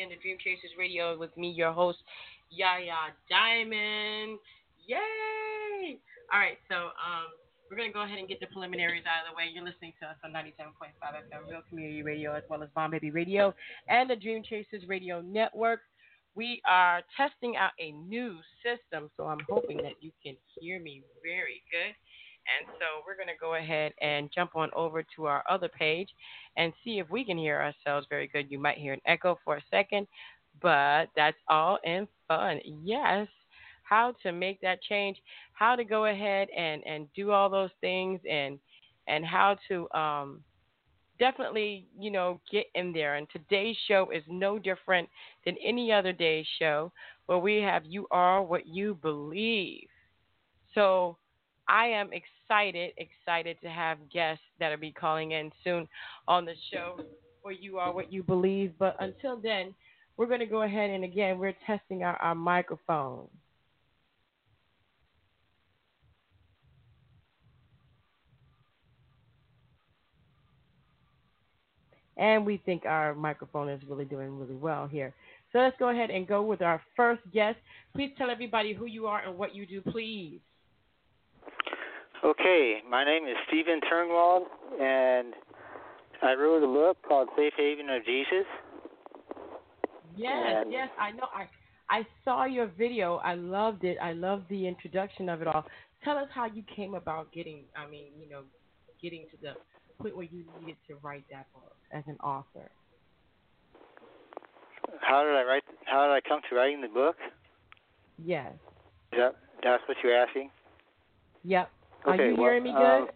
In to Dream Chasers Radio with me, your host, Yaya Diamond. Yay! All right, so um, we're going to go ahead and get the preliminaries out of the way. You're listening to us on 97.5 FM Real Community Radio as well as Bomb Baby Radio and the Dream Chasers Radio Network. We are testing out a new system, so I'm hoping that you can hear me very good. And so we're going to go ahead and jump on over to our other page and see if we can hear ourselves very good. You might hear an echo for a second, but that's all in fun. Yes. How to make that change, how to go ahead and, and do all those things and and how to um, definitely, you know, get in there. And today's show is no different than any other day's show where we have you are what you believe. So I am excited, excited excited to have guests that'll be calling in soon on the show where you are what you believe. But until then, we're going to go ahead and again, we're testing our microphone. And we think our microphone is really doing really well here. So let's go ahead and go with our first guest. Please tell everybody who you are and what you do, please. Okay, my name is Steven Turnwald, and I wrote a book called Safe Haven of Jesus. Yes, and yes, I know. I I saw your video. I loved it. I loved the introduction of it all. Tell us how you came about getting. I mean, you know, getting to the point where you needed to write that book as an author. How did I write? How did I come to writing the book? Yes. Yep, that's what you're asking. Yep. Okay, Are you well, hearing me good? Um,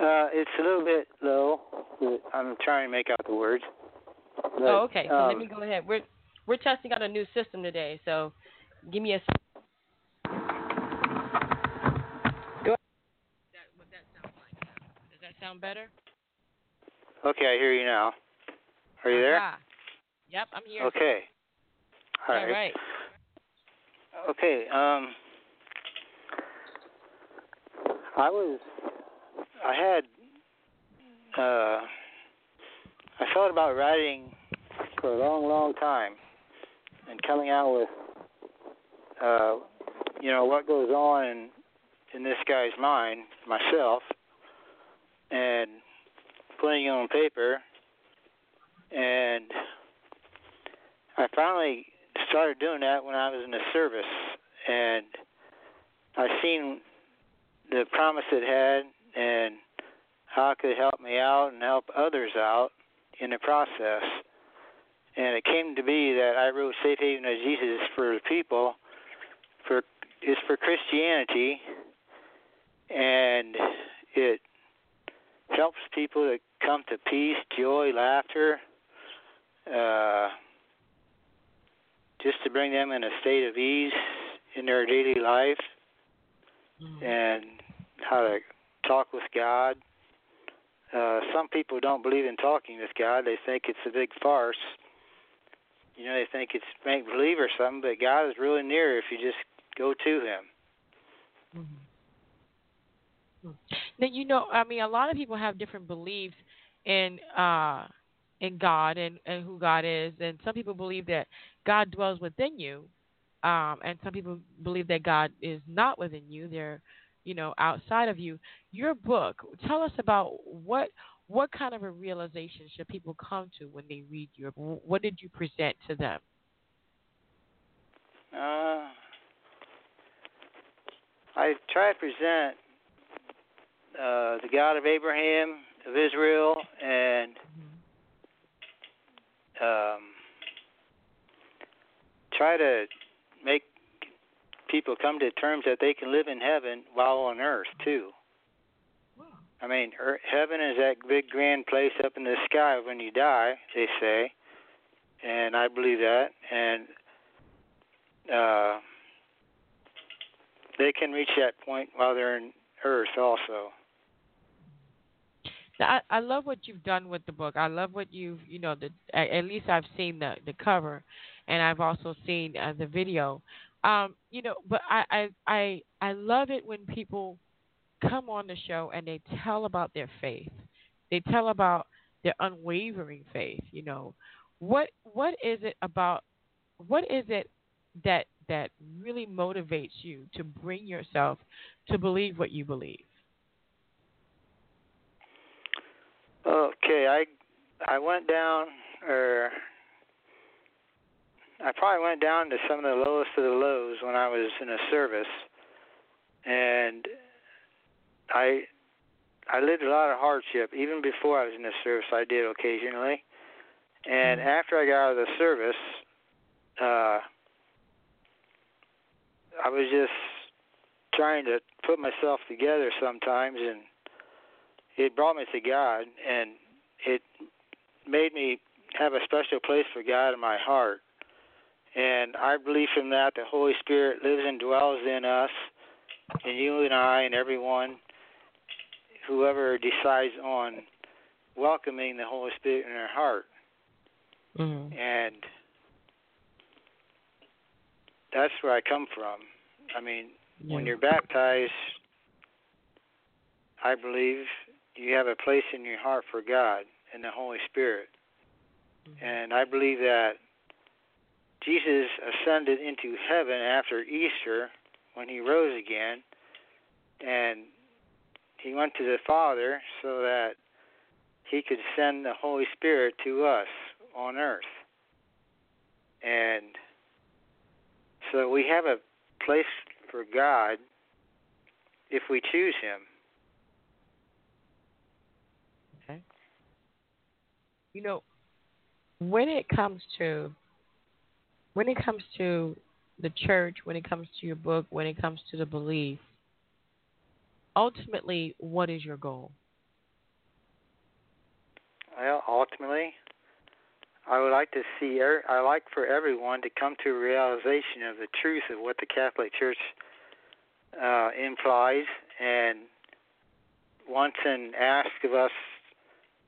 uh, it's a little bit low. I'm trying to make out the words. But, oh, okay. So um, let me go ahead. We're we're testing out a new system today. So give me a. Go that, what that sounds like. Does that sound better? Okay, I hear you now. Are you there? Ah, yep, I'm here. Okay. All right. All right. Okay. Um. I was, I had, uh, I thought about writing for a long, long time, and coming out with, uh, you know, what goes on in in this guy's mind, myself, and putting it on paper, and I finally started doing that when I was in the service, and I seen the promise it had and how it could help me out and help others out in the process. And it came to be that I wrote Safe Haven of Jesus for the people, for is for Christianity, and it helps people to come to peace, joy, laughter, uh, just to bring them in a state of ease in their daily life. Mm-hmm. And how to talk with God. Uh, some people don't believe in talking with God. They think it's a big farce. You know, they think it's make believe or something, but God is really near if you just go to Him. Mm-hmm. Now, you know, I mean, a lot of people have different beliefs in uh, in God and, and who God is, and some people believe that God dwells within you, um, and some people believe that God is not within you. They're you know, outside of you. Your book, tell us about what what kind of a realization should people come to when they read your book? What did you present to them? Uh, I try to present uh, the God of Abraham, of Israel, and um, try to make people come to terms that they can live in heaven while on earth too. I mean, heaven is that big grand place up in the sky when you die, they say, and I believe that. And uh, they can reach that point while they're in Earth, also. I, I love what you've done with the book. I love what you've, you know, the at, at least I've seen the the cover, and I've also seen uh, the video. Um, you know, but I, I I I love it when people come on the show and they tell about their faith. They tell about their unwavering faith. You know, what what is it about? What is it that that really motivates you to bring yourself to believe what you believe? Okay, I I went down, or I probably went down to some of the lowest of the lows when I was in a service, and I I lived a lot of hardship even before I was in the service. I did occasionally, and Mm-hmm. after I got out of the service, uh, I was just trying to put myself together sometimes, and it brought me to God, and it made me have a special place for God in my heart. And I believe from that the Holy Spirit lives and dwells in us, and you and I and everyone, whoever decides on welcoming the Holy Spirit in their heart. Mm-hmm. And that's where I come from. I mean, when you're baptized, I believe you have a place in your heart for God and the Holy Spirit. And I believe that Jesus ascended into heaven after Easter when he rose again, and he went to the Father so that he could send the Holy Spirit to us on earth. And so we have a place for God if we choose him. Okay. You know, when it comes to when it comes to the church, when it comes to your book, when it comes to the belief, ultimately, what is your goal? Well, ultimately, I would like to see. er- I like for everyone to come to a realization of the truth of what the Catholic Church uh, implies, and wants and asks of us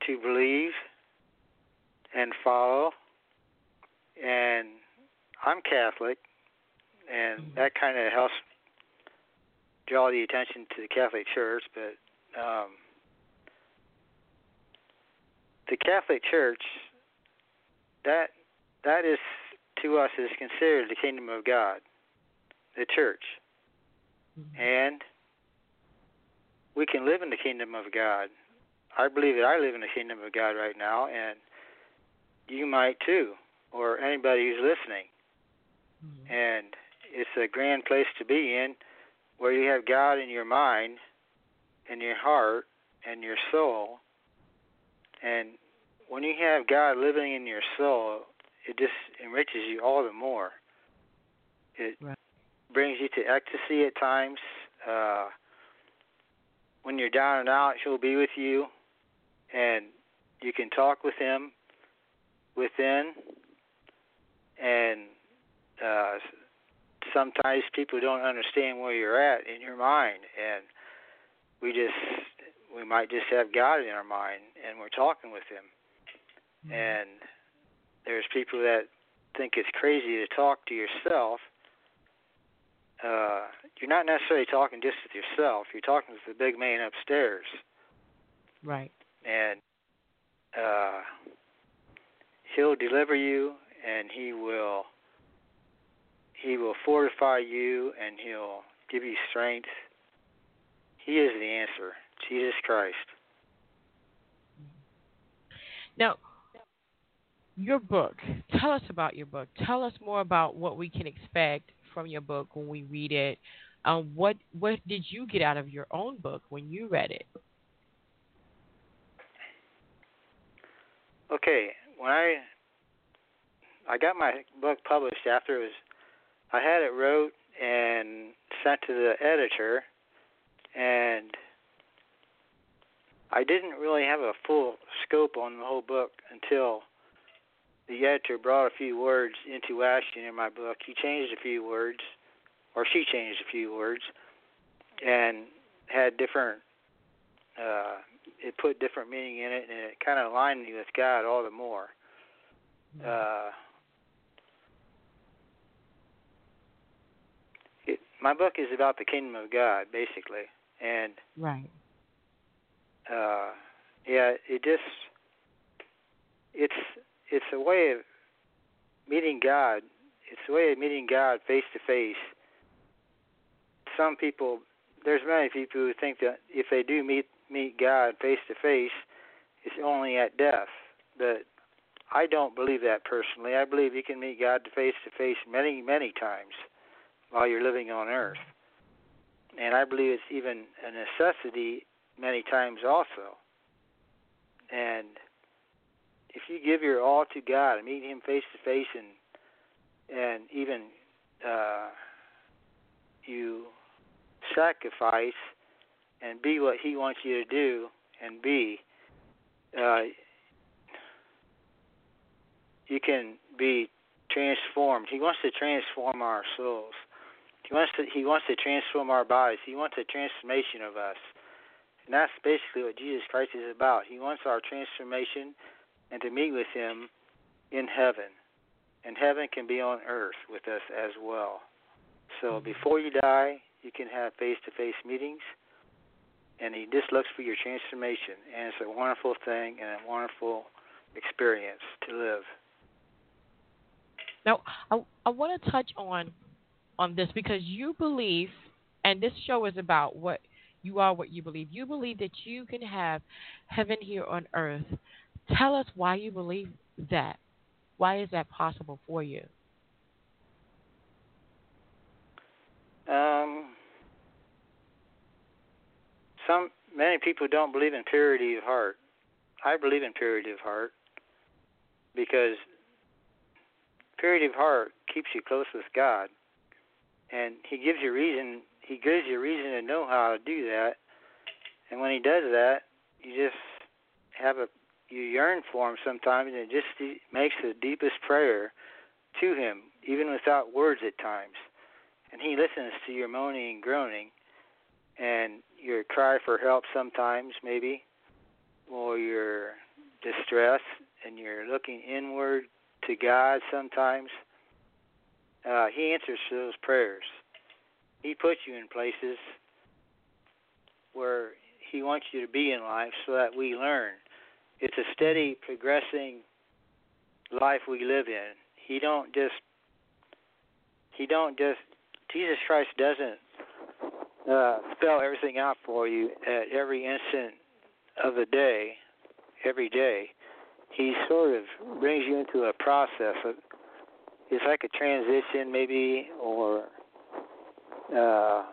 to believe and follow. And I'm Catholic, and Mhm. that kind of helps draw the attention to the Catholic Church. But um, the Catholic Church, that that is to us is considered the kingdom of God, the church, and we can live in the kingdom of God. I believe that I live in the kingdom of God right now, and you might too, or anybody who's listening. Mhm. And it's a grand place to be in, where you have God in your mind, in your heart, and your soul. And when you have God living in your soul, it just enriches you all the more. It Right. brings you to ecstasy at times. Uh, when you're down and out, He'll be with you, and you can talk with Him within. And uh, sometimes people don't understand where you're at in your mind, and we just we might just have God in our mind, and we're talking with Him and there's people that think it's crazy to talk to yourself. Uh, you're not necessarily talking just with yourself. You're talking with the big man upstairs, Right. and uh, he'll deliver you, and he will he will fortify you, and he'll give you strength. He is the answer, Jesus Christ. Now, your book. Tell us about your book. Tell us more about what we can expect from your book when we read it. Um, what what did you get out of your own book when you read it? Okay, when I I got my book published after it was I had it wrote and sent to the editor and I didn't really have a full scope on the whole book until the editor brought a few words into action in my book. He changed a few words, or she changed a few words, and had different. Uh, it put different meaning in it, and it kind of aligned me with God all the more. Uh, it, my book is about the kingdom of God, basically, and right. Uh, yeah, it just it's it's a way of meeting God. It's a way of meeting God face to face. Some people, there's many people who think that if they do meet meet God face to face, it's only at death. But I don't believe that personally. I believe you can meet God face to face many, many times while you're living on earth. And I believe it's even a necessity many times also. And if you give your all to God and meet Him face to face, and and even uh, you sacrifice and be what He wants you to do and be, uh, you can be transformed. He wants to transform our souls. He wants to He wants to transform our bodies. He wants a transformation of us. And that's basically what Jesus Christ is about. He wants our transformation and to meet with Him in heaven. And heaven can be on earth with us as well. So Mm-hmm. before you die, you can have face to face meetings. And He just looks for your transformation. And it's a wonderful thing and a wonderful experience to live. Now, I, I want to touch on on this because you believe, and this show is about what you are, what you believe. You believe that you can have heaven here on earth. Tell us why you believe that. Why is that possible for you? Um, some many people don't believe in purity of heart. I believe in purity of heart because purity of heart keeps you close with God, and He gives you reason. He gives you reason to know how to do that, and when He does that, you just have a you yearn for Him sometimes, and it just makes the deepest prayer to Him, even without words at times and he listens to your moaning and groaning and your cry for help sometimes maybe or your distress and you're looking inward to God sometimes uh, he answers to those prayers he puts you in places where he wants you to be in life so that we learn it's a steady progressing life we live in he don't just he don't just Jesus Christ doesn't uh, spell everything out for you at every instant of the day, every day. He sort of brings you into a process. Of, it's like a transition, maybe, or uh,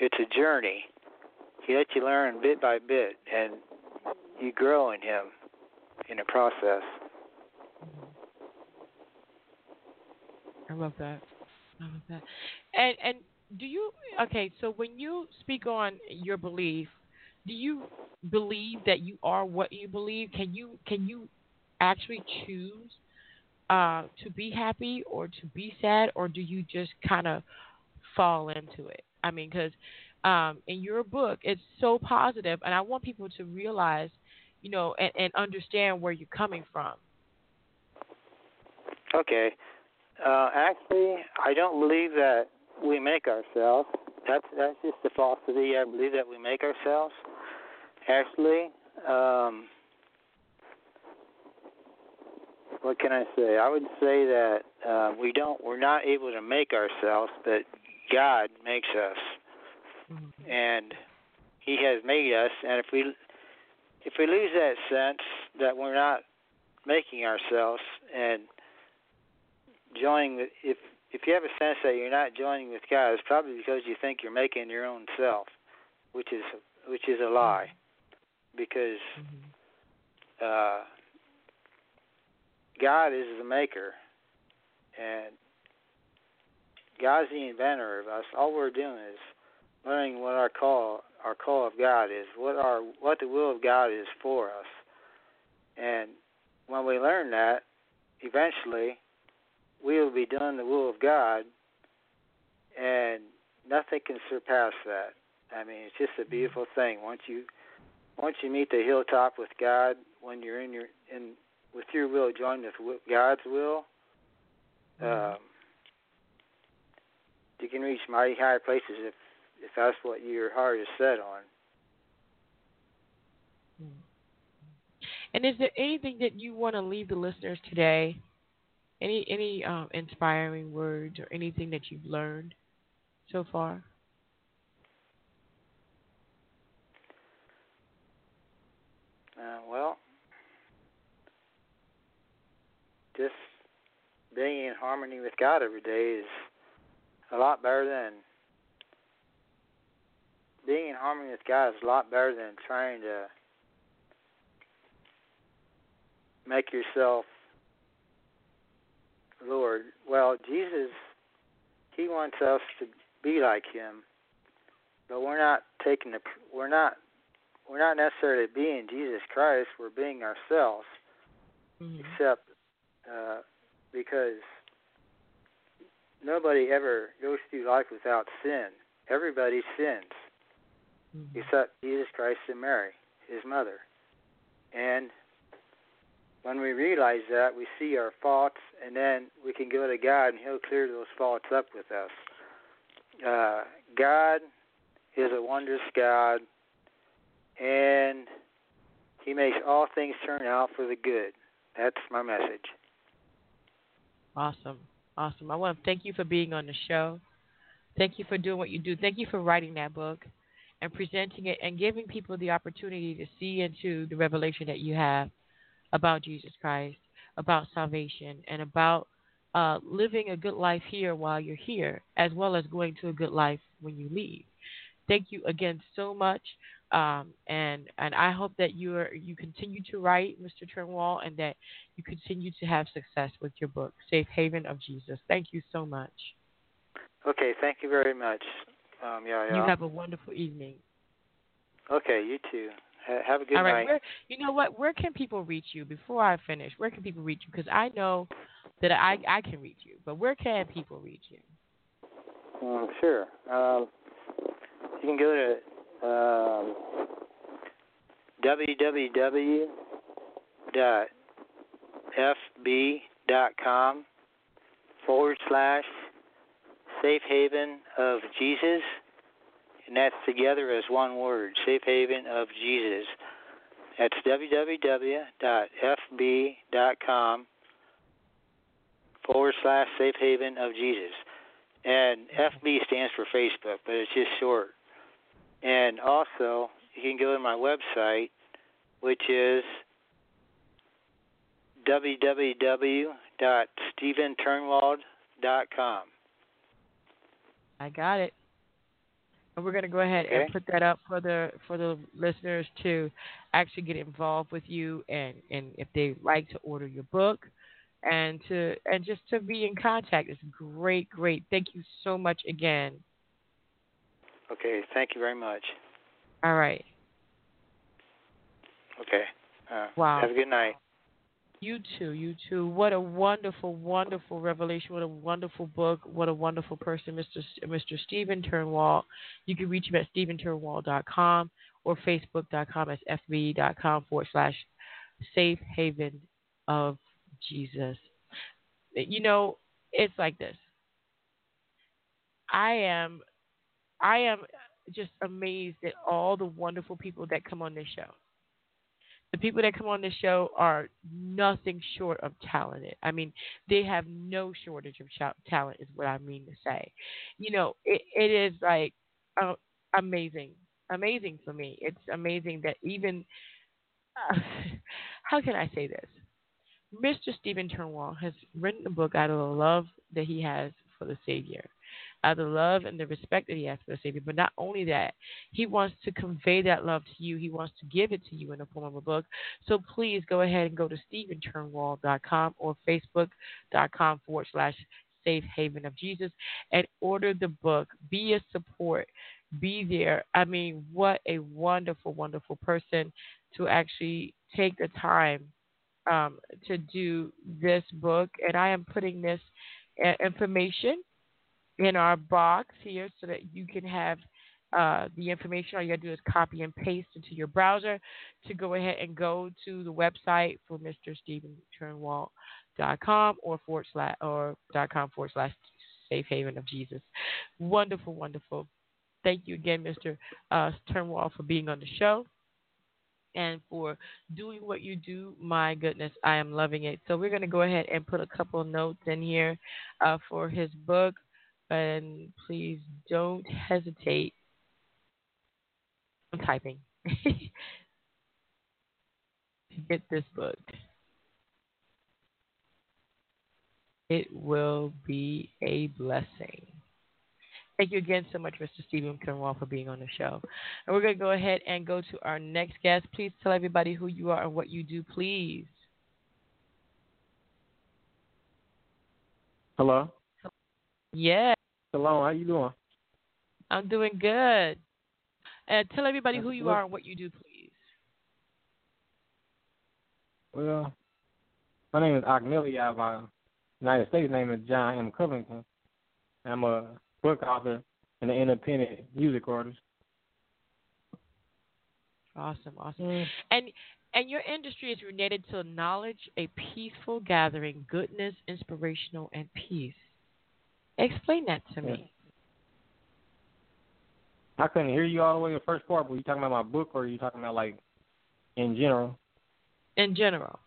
it's a journey. He lets you learn bit by bit, and you grow in Him in the process. I love that. I love that. And and do you okay? So when you speak on your belief, do you believe that you are what you believe? Can you can you actually choose uh, to be happy or to be sad, or do you just kind of fall into it? I mean, because um, in your book, it's so positive, and I want people to realize, you know, and, and understand where you're coming from. Okay. Uh, actually, I don't believe that we make ourselves. That's that's just a falsity. I believe that we make ourselves. Actually, um, what can I say? I would say that uh, we don't. We're not able to make ourselves, but God makes us, Mm-hmm. and He has made us. And if we if we lose that sense that we're not making ourselves and joining with if if you have a sense that you're not joining with God, it's probably because you think you're making your own self, which is which is a lie, because uh, God is the maker, and God's the inventor of us. All we're doing is learning what our call our call of God is, what our what the will of God is for us. And when we learn that, eventually we will be doing the will of God and nothing can surpass that. I mean, it's just a beautiful thing. Once you once you meet the hilltop with God, when you're in your in with your will joined with God's will, um, you can reach mighty high places if if that's what your heart is set on. And is there anything that you want to leave the listeners today? Any any um, inspiring words or anything that you've learned so far? Uh, well, just being in harmony with God every day is a lot better than being in harmony with God is a lot better than trying to make yourself Lord. Well, Jesus, He wants us to be like Him, but we're not taking the we're not we're not necessarily being Jesus Christ. We're being ourselves, mm-hmm. except uh, because nobody ever goes through life without sin. Everybody sins, mm-hmm. except Jesus Christ and Mary, His mother, and when we realize that, we see our faults, and then we can go to God, and He'll clear those faults up with us. Uh, God is a wondrous God, and He makes all things turn out for the good. That's my message. Awesome. Awesome. I want to thank you for being on the show. Thank you for doing what you do. Thank you for writing that book and presenting it and giving people the opportunity to see into the revelation that you have about Jesus Christ, about salvation, and about uh, living a good life here while you're here, as well as going to a good life when you leave. Thank you again so much, um, and and I hope that you are you continue to write, Mr. Turnwald, and that you continue to have success with your book, Safe Haven of Jesus. Thank you so much. Okay, thank you very much. Um, yeah, yeah. You have a wonderful evening. Okay, you too. Have a good All right. night. Where, you know what? Where can people reach you before I finish? Where can people reach you? Because I know that I I can reach you, but where can people reach you? Um, sure. Um, you can go to um, www.fb.com forward slash safe haven of Jesus and that's together as one word, Safe Haven of Jesus. That's www.fb.com forward slash Safe Haven of Jesus. And FB stands for Facebook, but it's just short. And also, you can go to my website, which is www.steventurnwald.com. I got it. And we're going to go ahead okay. and put that up for the for the listeners to actually get involved with you and and if they like to order your book and to and just to be in contact. It's great, great. Thank you so much again. Okay, thank you very much. All right. Okay. Uh, wow. Have a good night. You too, you too. What a wonderful, wonderful revelation. What a wonderful book. What a wonderful person, Mr. Mr. Steven Turnwald. You can reach him at steventurnwald.com or facebook.com as fb.com forward slash safe haven of Jesus. You know, it's like this. I am, I am just amazed at all the wonderful people that come on this show the people that come on this show are nothing short of talented. I mean, they have no shortage of talent, is what I mean to say. You know, it, it is like uh, amazing, amazing for me. It's amazing that even uh, how can I say this? Mr. Steven Turnwald has written a book out of the love that he has for the Savior of the love and the respect that he has for the Savior. But not only that, he wants to convey that love to you. He wants to give it to you in the form of a book. So please go ahead and go to steventurnwald.com or facebook.com forward slash safe haven of Jesus and order the book. Be a support. be there. I mean, what a wonderful, wonderful person to actually take the time um, to do this book. And I am putting this uh, information in our box here so that you can have uh, the information. All you got to do is copy and paste into your browser to go ahead and go to the website for Mr. Steven Turnwald.com or forward slash or dot com forward slash safe haven of Jesus. Wonderful, wonderful. Thank you again, Mr. Uh, Turnwald, for being on the show and for doing what you do. My goodness, I am loving it. So we're going to go ahead and put a couple notes in here uh, for his book. And please don't hesitate. I'm typing. to get this book. It will be a blessing. Thank you again so much, Mr. Steven Turnwald, for being on the show. And we're going to go ahead and go to our next guest. Please tell everybody who you are and what you do, please. Hello. Yeah. Hello. How you doing? I'm doing good. And tell everybody who you are and what you do, please. Well, my name is Ahkmeliyah. My United States name is John M. Covington. I'm a book author and an independent music artist. Awesome, awesome. Mm. And and your industry is related to knowledge, a peaceful gathering, goodness, inspirational, and peace. Explain that to me. I couldn't hear you all the way in the first part, but were you talking about my book or are you talking about like in general? In general.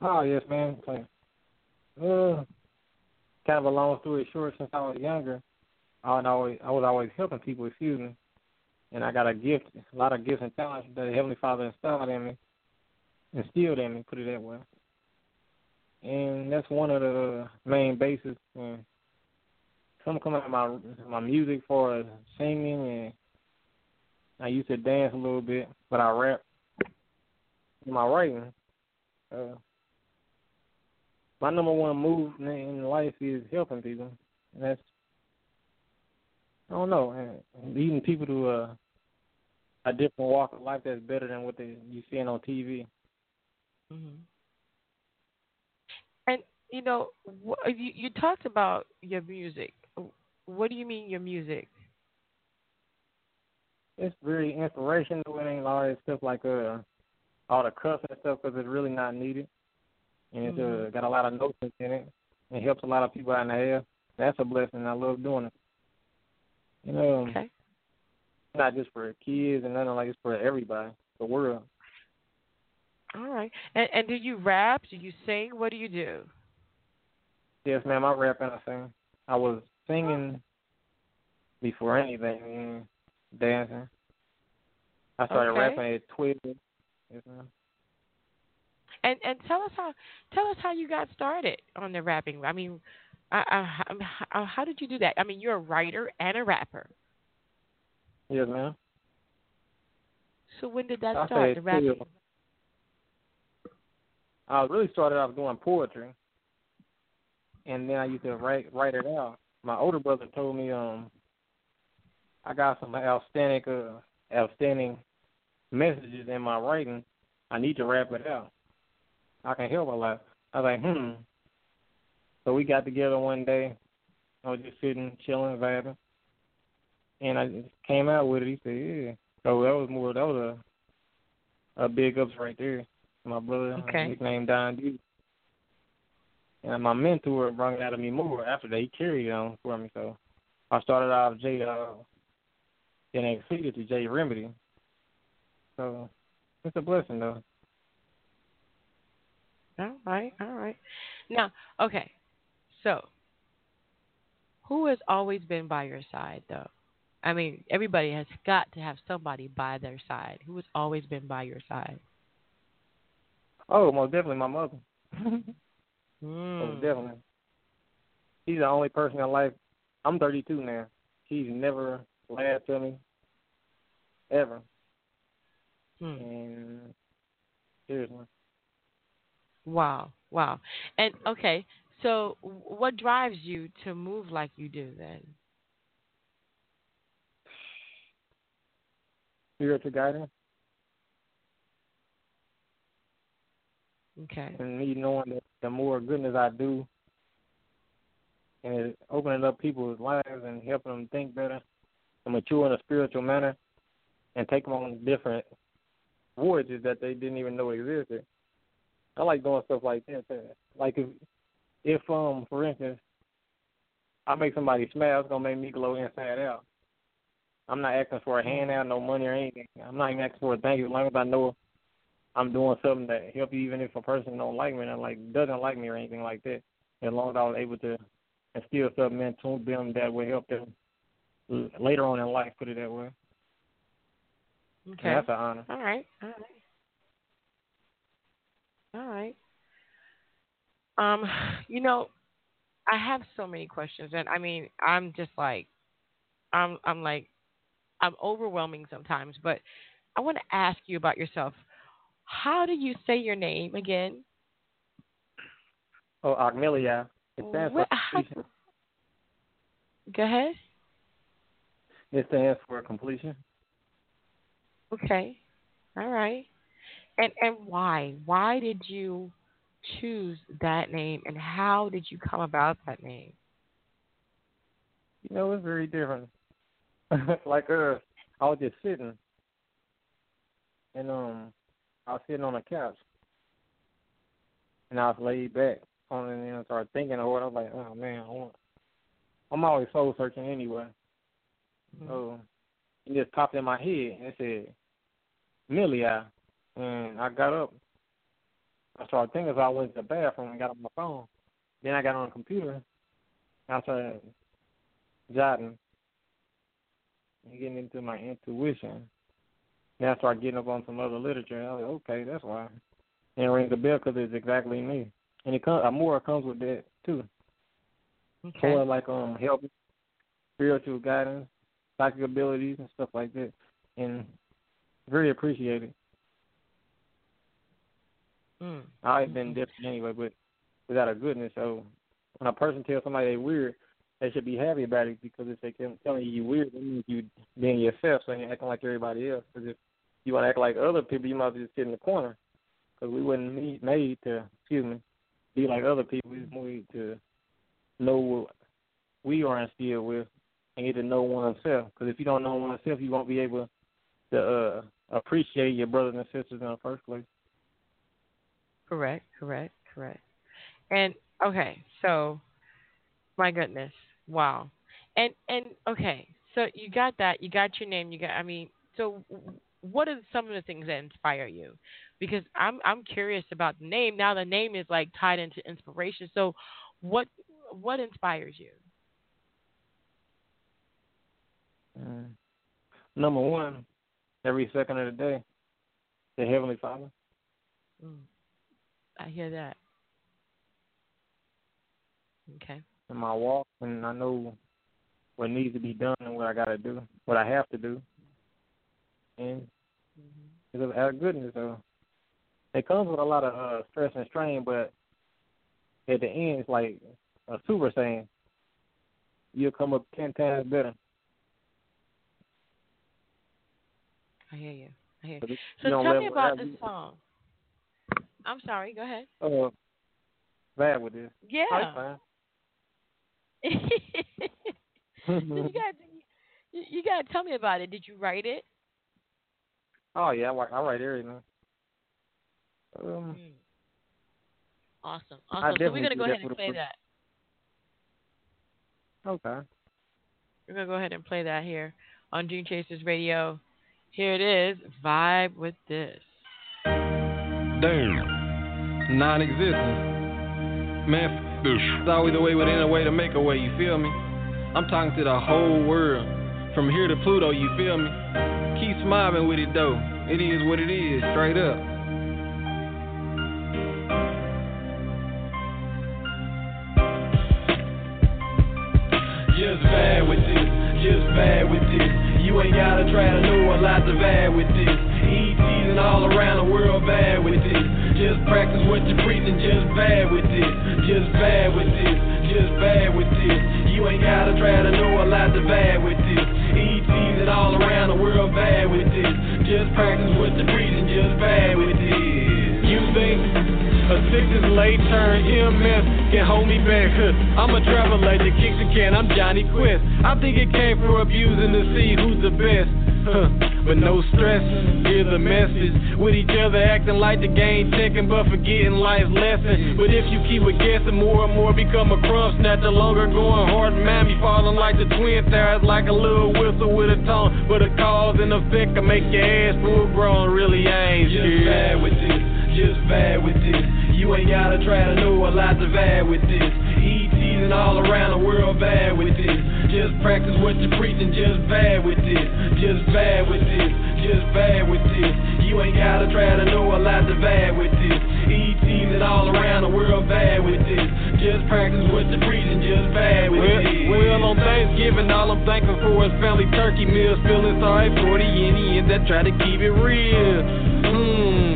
Oh yes, man. uh, kind of a long story short, since I was younger, I was always I was always helping people. Excuse me, and I got a gift, a lot of gifts and talents that the Heavenly Father installed in me, instilled in me. Put it that way. And that's one of the main bases. And some come out of my my music for singing, and I used to dance a little bit, but I rap. In my writing, uh, my number one move in life is helping people. And that's I don't know, leading people to a a different walk of life that's better than what they you seeing on TV. Mm-hmm. And you know, you you talked about your music. What do you mean your music? It's very inspirational. It ain't all that stuff like uh all the cuss and stuff because it's really not needed and it's mm-hmm. uh, got a lot of notes in it. It helps a lot of people out in the air. That's a blessing. I love doing it. You know, okay. not just for kids and nothing like it's for everybody, the world. All right. And and do you rap? Do you sing? What do you do? Yes, ma'am. I rap and I sing. I was singing before anything, dancing. I started okay. rapping at twelve. Yes, ma'am. And and tell us how tell us how you got started on the rapping. I mean, uh, uh, how, how did you do that? I mean, you're a writer and a rapper. Yes, ma'am. So when did that I start? The rapping. I really started off doing poetry, and then I used to write write it out. My older brother told me um I got some outstanding uh, outstanding messages in my writing. I need to rap it out. I can help a lot. I was like, hmm. So we got together one day. I was just sitting, chilling, vibing, and I just came out with it. He said, "Yeah." So that was more. That was a a big ups right there. My brother, okay. nicknamed Don D. And my mentor brought it out of me more after that. He carried it on for me. So I started off J, uh, then I exceeded to J Remedy. So it's a blessing though. All right, all right. Now, okay. So, who has always been by your side, though? I mean, everybody has got to have somebody by their side. Who has always been by your side? Oh, most definitely my mother. mm. Most definitely. She's the only person in life. I'm 32 now. She's never laughed at me, ever. Hmm. And seriously. Wow, wow. And okay, so what drives you to move like you do then? spiritual guidance. Okay. And me knowing that the more goodness I do, and opening up people's lives and helping them think better and mature in a spiritual manner, and take them on different voyages that they didn't even know existed. I like doing stuff like that. Like if, if um, for instance, I make somebody smile, it's gonna make me glow inside out. I'm not asking for a handout, no money or anything. I'm not even asking for a thank you. As long as I know I'm doing something that help you, even if a person don't like me and like doesn't like me or anything like that. As long as I was able to instill something into them that would help them later on in life. Put it that way. Okay. And that's an honor. All right. All right. All right. Um, you know, I have so many questions, and I mean, I'm just like, I'm, I'm like, I'm overwhelming sometimes. But I want to ask you about yourself. How do you say your name again? Oh, Ahkmeliyah. It stands What- for how- completion. Go ahead. It stands for completion. Okay. All right. And and why? Why did you choose that name and how did you come about that name? You know, it's very different. like uh, I was just sitting, and um, I was sitting on a couch, and I was laid back on it, and I started thinking of what I was like, oh man, I want. I'm always soul searching anyway, mm-hmm. so it just popped in my head and said, Milia, and I got up. I started thinking, so I went to the bathroom and got on my phone. Then I got on the computer. And I started jotting and getting into my intuition. Then I started getting up on some other literature. And I was like, okay, that's why. And it rings a bell because it's exactly me. And it comes, more comes with that too. Okay. Like um help, spiritual guidance, psychic abilities and stuff like that, and very appreciated. Mm. I've been different anyway, but without a goodness. So when a person tells somebody they're weird, they should be happy about it because if they keep telling you you're weird, that means you being yourself, so you're acting like everybody else. Because if you want to act like other people, you might just sit in the corner. Because we weren't made, made to, excuse me, be like other people. We made to know what we are instilled with and get to know oneself. Because if you don't know oneself, you won't be able to uh, appreciate your brothers and sisters in the first place. Correct, correct, correct. And okay, so my goodness. Wow. And and okay, so you got that, you got your name, you got I mean, so what are some of the things that inspire you? Because I'm I'm curious about the name. Now the name is like tied into inspiration. So what what inspires you? Mm. Number one, every second of the day, the Heavenly Father. Mm. I hear that. Okay. In my walk, and I know what needs to be done and what I got to do, what I have to do, and Mm-hmm. it's out of goodness. So it comes with a lot of uh, stress and strain, but at the end, it's like a super saying, "You'll come up ten times better." I hear you. I hear you. So you tell me about this song. I'm sorry. Go ahead. Oh, Uh, bad with this. Yeah. fine. you got you, you got to tell me about it. Did you write it? Oh yeah, I, write- I write everything. Um, Mm. Awesome. Awesome. So we're gonna go ahead and play that. okay. We're gonna go ahead and play that here on Dream Chasers Radio. Here it is. Vibe wit Dis. Damn. Non existent. Man, f- this. It's always a way within a way to make a way, you feel me? I'm talking to the whole world. From here to Pluto, you feel me? Keep smiling with it though. It is what it is, straight up. Hold me back. I'm a travel legend, kick the can, I'm Johnny Quest. I think it came from abusing to see who's the best. Huh. But no stress, hear the message. With each other acting like the game taking, but forgetting life's lesson. But if you keep a guessing, more and more become a crumb snatcher. Longer going hard, man, be falling like the twin towers, like a little whistle with a tone. But a cause and effect can make your ass full grown. Really, I ain't Just bad with this, just bad with this. You ain't gotta try to know a lot to vibe with this. ETs and all around the world vibe with this. Just practice what you preach and just vibe with this. Just vibe with this. Just vibe with this. You ain't gotta try to know a lot to vibe with this. ETs and all around the world vibe with this. Just practice what you preach and just vibe with well, this. Well, on Thanksgiving, all I'm thankful for is family turkey meals. Feeling sorry for the Indians that try to keep it real. Mmm,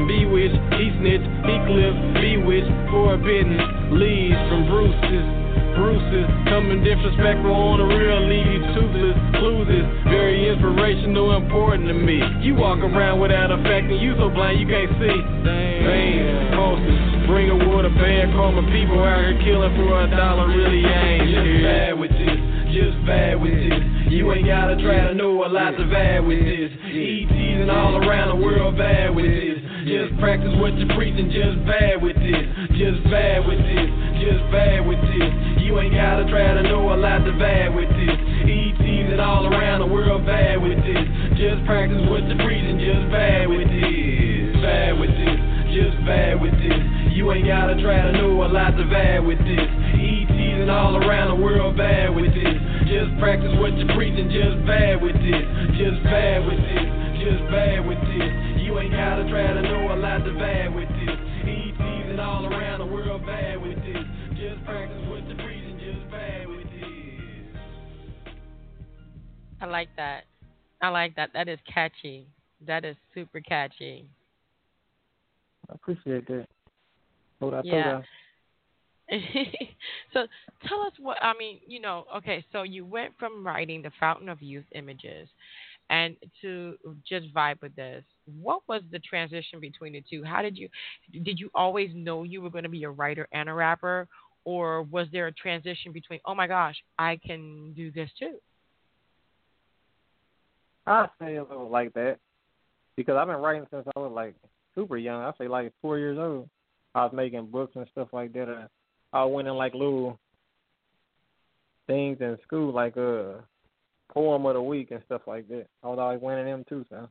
he snitched, he clipped, bewitched, forbidden, leaves from Bruce's. Bruce's coming disrespectful on the real, leave you toothless, clueless, very inspirational, important to me. You walk around without affecting you so blind you can't see. Damn, pulses, bring a water bad, call my people out here killing for a dollar, really ain't just bad with this, just bad with this. You ain't gotta try to know a lot to vibe with this. ETs and all around the world vibe with this. Just practice what you're preaching, just bad with this. Just bad with this. Just bad with this. You ain't gotta try to know a lot to bad with this. ETs and all around the world bad with this. Just practice what you preach and just bad with this. Bad with this. Just bad with this. You ain't gotta try to know a lot to bad with this. ETs and all around the world bad with this. Just practice what you preach and just bad with this. Just bad with this. Just bad with this. You ain't gotta try to know a lot to bad with this. ETs and all around the world bad with this. Just practice what the preaching, just bad with this. I like that. I like that. That is catchy. That is super catchy. I appreciate that. Hold on, yeah. so tell us what I mean. You know, okay. So you went from writing the Fountain of Youth images, and to just vibe with this what was the transition between the two? How did you did you always know you were going to be a writer and a rapper? Or was there a transition between oh my gosh i can do this too i say a little like that because i've been writing since i was like super young. I say like four years old. I was making books and stuff like that i went in like little things in school like uh poem of the week and stuff like that. I was always winning them too, so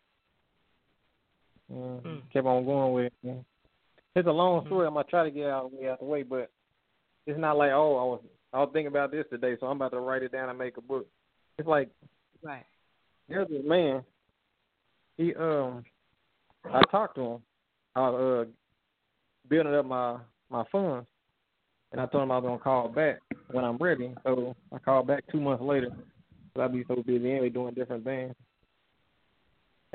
mm, mm. kept on going with it. It's a long mm-hmm. story. I'm gonna try to get out of the, out the way, but it's not like oh I was I was thinking about this today, so I'm about to write it down and make a book. It's like right. There's this man. He um, I talked to him. I was uh building up my my funds, and I told him I was gonna call back when I'm ready. So I called back two months later I'd be so busy anyway doing different things.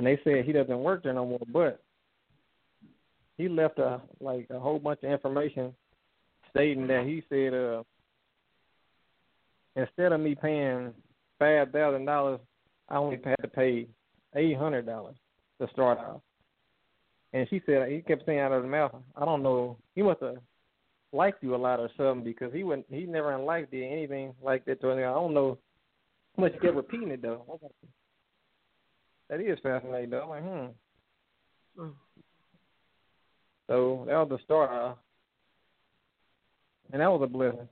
And they said he doesn't work there no more, but he left a like a whole bunch of information stating that he said uh instead of me paying five thousand dollars, I only had to pay eight hundred dollars to start off. And she said he kept saying out of his mouth, I don't know, he must have liked you a lot or something because he wouldn't he never liked did anything like that to me. I don't know much kept repeating it though. That is fascinating though. I'm like, hmm. Mm. So that was the start of, and that was a blessing.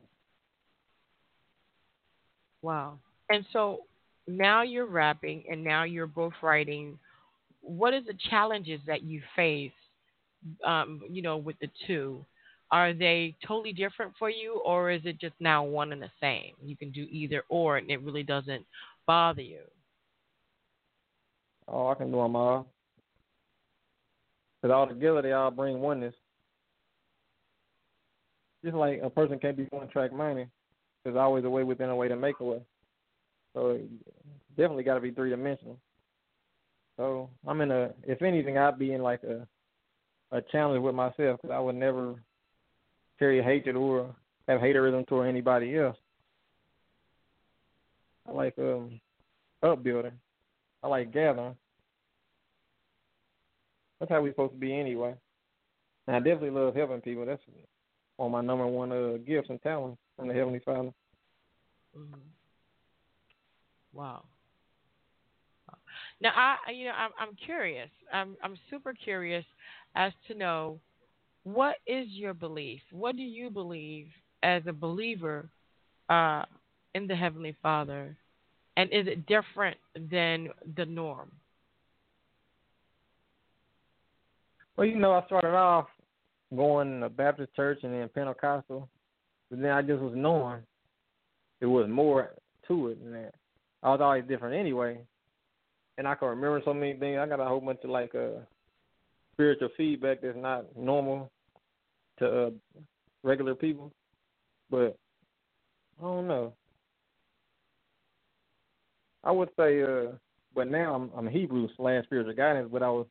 Wow. And so now you're rapping and now you're both writing. What are the challenges that you face, um, you know, with the two? are they totally different for you or is it just now one and the same you can do either or and it really doesn't bother you oh i can do them all because all together they all bring oneness just like a person can't be one track minded there's always a way within a way to make a way so definitely got to be three dimensional so i'm in a if anything i'd be in like a a challenge with myself because i would never carry hatred or have haterism toward anybody else. I like um upbuilding. I like gathering. that's how we're supposed to be anyway. And I definitely love helping people. That's one of my number one uh, gifts and talents from the Heavenly Father. Mm-hmm. Wow. Now I, you know, I'm I'm curious. I'm I'm super curious as to know what is your belief. What do you believe as a believer uh, in the Heavenly Father, and is it different than the norm? Well, you know, I started off going to Baptist church and then Pentecostal, but then I just was knowing it was more to it than that. I was always different anyway, and I can remember so many things. I got a whole bunch of like uh spiritual feedback that's not normal to uh, regular people, but I don't know. I would say, uh, but now I'm I'm Hebrew slash spiritual guidance, but I was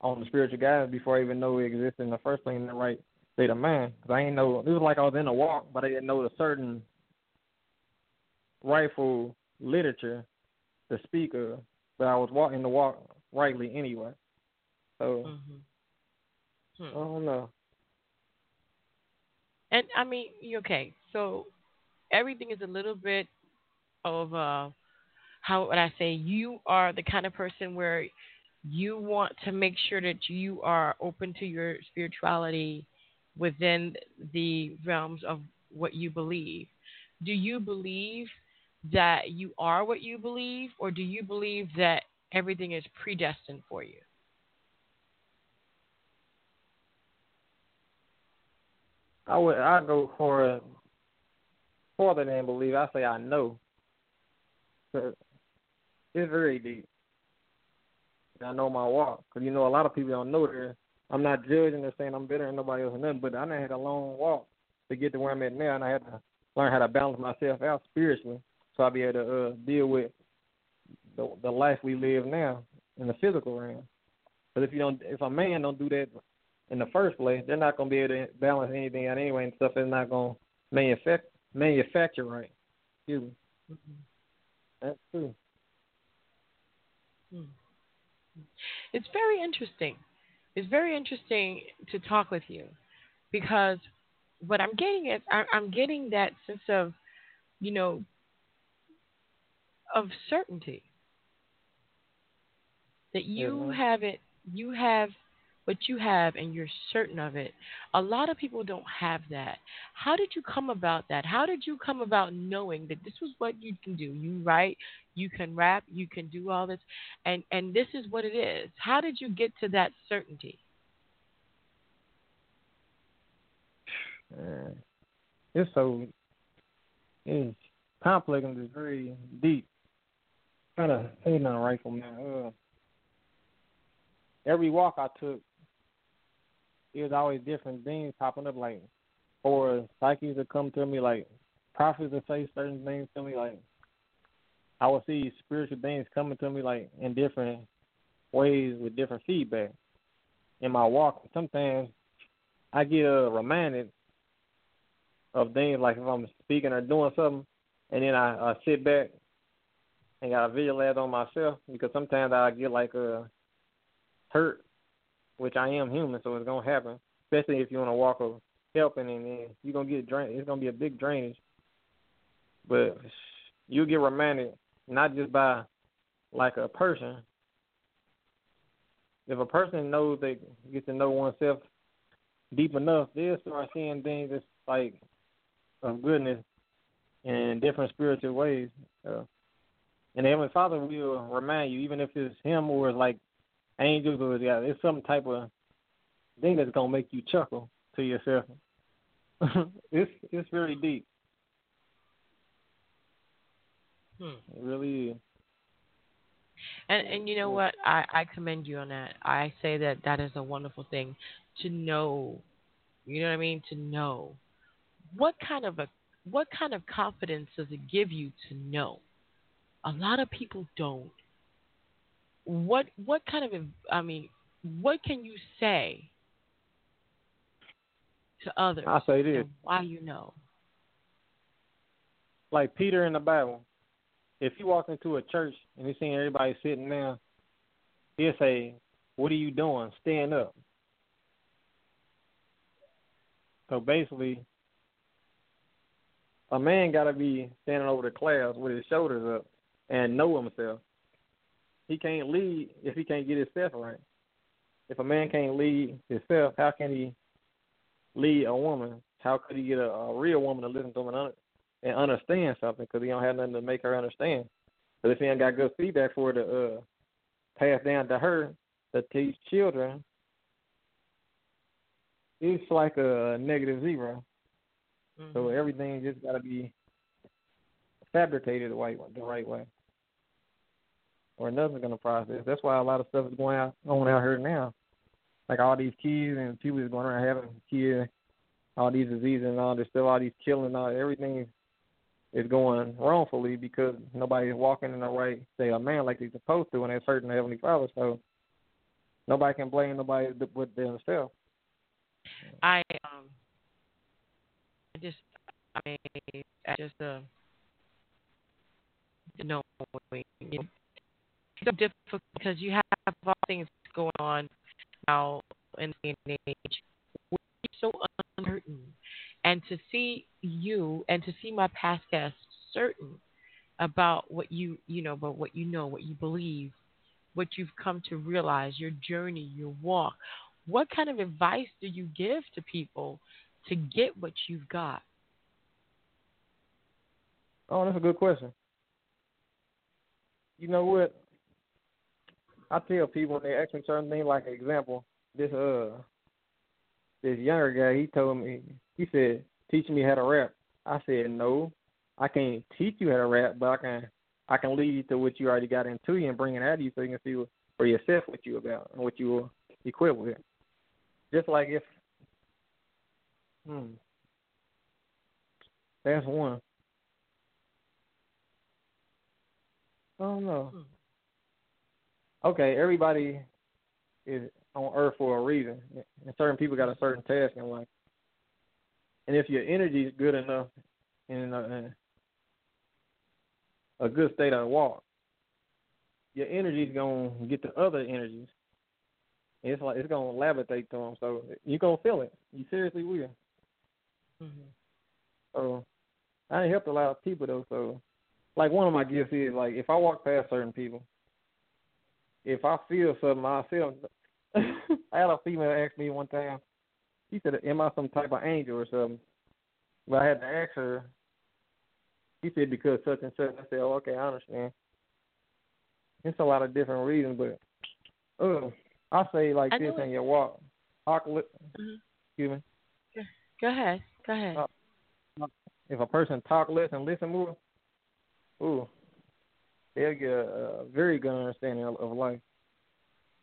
on the spiritual guidance before I even know it existed in the first place in the right state of mind. Cause I ain't know it was like I was in a walk, but I didn't know the certain rightful literature to speak of. But I was walking the walk rightly anyway. So mm-hmm. hmm. I don't know. And I mean, okay, so everything is a little bit of uh how would I say you are the kind of person where you want to make sure that you are open to your spirituality within the realms of what you believe. Do you believe that you are what you believe, or do you believe that everything is predestined for you? I would I go for further than believe. I say I know. It's very deep. I know my walk because you know a lot of people don't know this. I'm not judging or saying I'm better than nobody else or nothing, but I done had a long walk to get to where I'm at now, and I had to learn how to balance myself out spiritually so I'll be able to uh, deal with the the life we live now in the physical realm. Because if you don't, if a man don't do that in the first place, they're not gonna be able to balance anything out anyway, and stuff is not gonna manufacture manufacture right. Excuse me. Mm-hmm. That's true. Hmm. It's very interesting. It's very interesting to talk with you because what I'm getting is I'm getting that sense of, you know, of certainty that you mm-hmm. have it, you have what you have and you're certain of it. A lot of people don't have that. How did you come about that? How did you come about knowing that this was what you can do? You write, you can rap, you can do all this and and this is what it is. How did you get to that certainty? Uh, it's so it's complex and it's very deep. Kind of say nothing right from that. Uh, every walk I took it was always different things popping up, like or psyches would come to me, like prophets would say certain things to me, like I would see spiritual things coming to me, like in different ways with different feedback in my walk. Sometimes I get uh, reminded of things like if I'm speaking or doing something, and then I, I sit back and got a visualize on myself because sometimes I get like a uh, hurt which I am human, so it's gonna happen. Especially if you want to walk of helping, and then you're gonna get drained. It's gonna be a big drainage, but you'll get reminded not just by like a person. If a person knows they get to know oneself deep enough, they'll start seeing things that's like of goodness in different spiritual ways. Uh, and the Heavenly Father will remind you, even if it's Him or it's like angels or yeah, it's some type of thing that's gonna make you chuckle to yourself. it's it's very deep. Hmm. It really is. And and you know what? I I commend you on that. I say that that is a wonderful thing to know. You know what I mean? To know what kind of a what kind of confidence does it give you to know? A lot of people don't what what kind of I mean, what can you say to others? I'll say this. Why you know? Like Peter in the Bible. If you walk into a church and you see everybody sitting there, he'll say, what are you doing? Stand up. So basically, a man got to be standing over the class with his shoulders up and know himself. He can't lead if he can't get himself right. If a man can't lead himself, how can he lead a woman? How could he get a, a real woman to listen to him and, and understand something? Because he don't have nothing to make her understand. But if he ain't got good feedback for her to uh, pass down to her to teach children, it's like a negative 0 Mm-hmm. So everything just got to be fabricated the right the right way, or nothing's gonna process. That's why a lot of stuff is going out on out here now. Like all these kids and people is going around having kids, all these diseases and all this stuff, all these killing, all everything is going wrongfully because nobody's walking in the right say a man like they're supposed to, and they're hurting the heavenly Father. So nobody can blame nobody but themselves. I um I just I mean I just uh you know, it's so difficult because you have all things going on now in the age we're so uncertain and to see you and to see my past guests certain about what you you know about what you know what you believe what you've come to realize your journey your walk what kind of advice do you give to people to get what you've got? Oh, that's a good question. You know what? I tell people when they ask me certain things, like example, this uh, this younger guy, he told me, he said, "Teach me how to rap." I said, "No, I can't teach you how to rap, but I can, I can lead you to what you already got into you and bring it out of you, so you can see what, for yourself what you about and what you are equipped with." Just like if, hmm, that's one. I don't know. Okay, everybody is on Earth for a reason, and certain people got a certain task in life. And if your energy is good enough in a, in a good state of walk, your energy is gonna get the other energies. It's like it's gonna levitate to them, so you're gonna feel it. You seriously will. Mm-hmm. So I helped a lot of people though. So like one of my gifts is like if I walk past certain people, if I feel something, I feel. I had a female ask me one time. She said, "Am I some type of angel or something?" But I had to ask her. She said because such and such. I said, oh, "Okay, I understand." It's a lot of different reasons, but oh, I say like I this in your walk. Talk. Li- Mhm. Excuse me. Go ahead. Go ahead. Uh, if a person talk less and listen more, ooh, they'll get a, a very good understanding of, of life.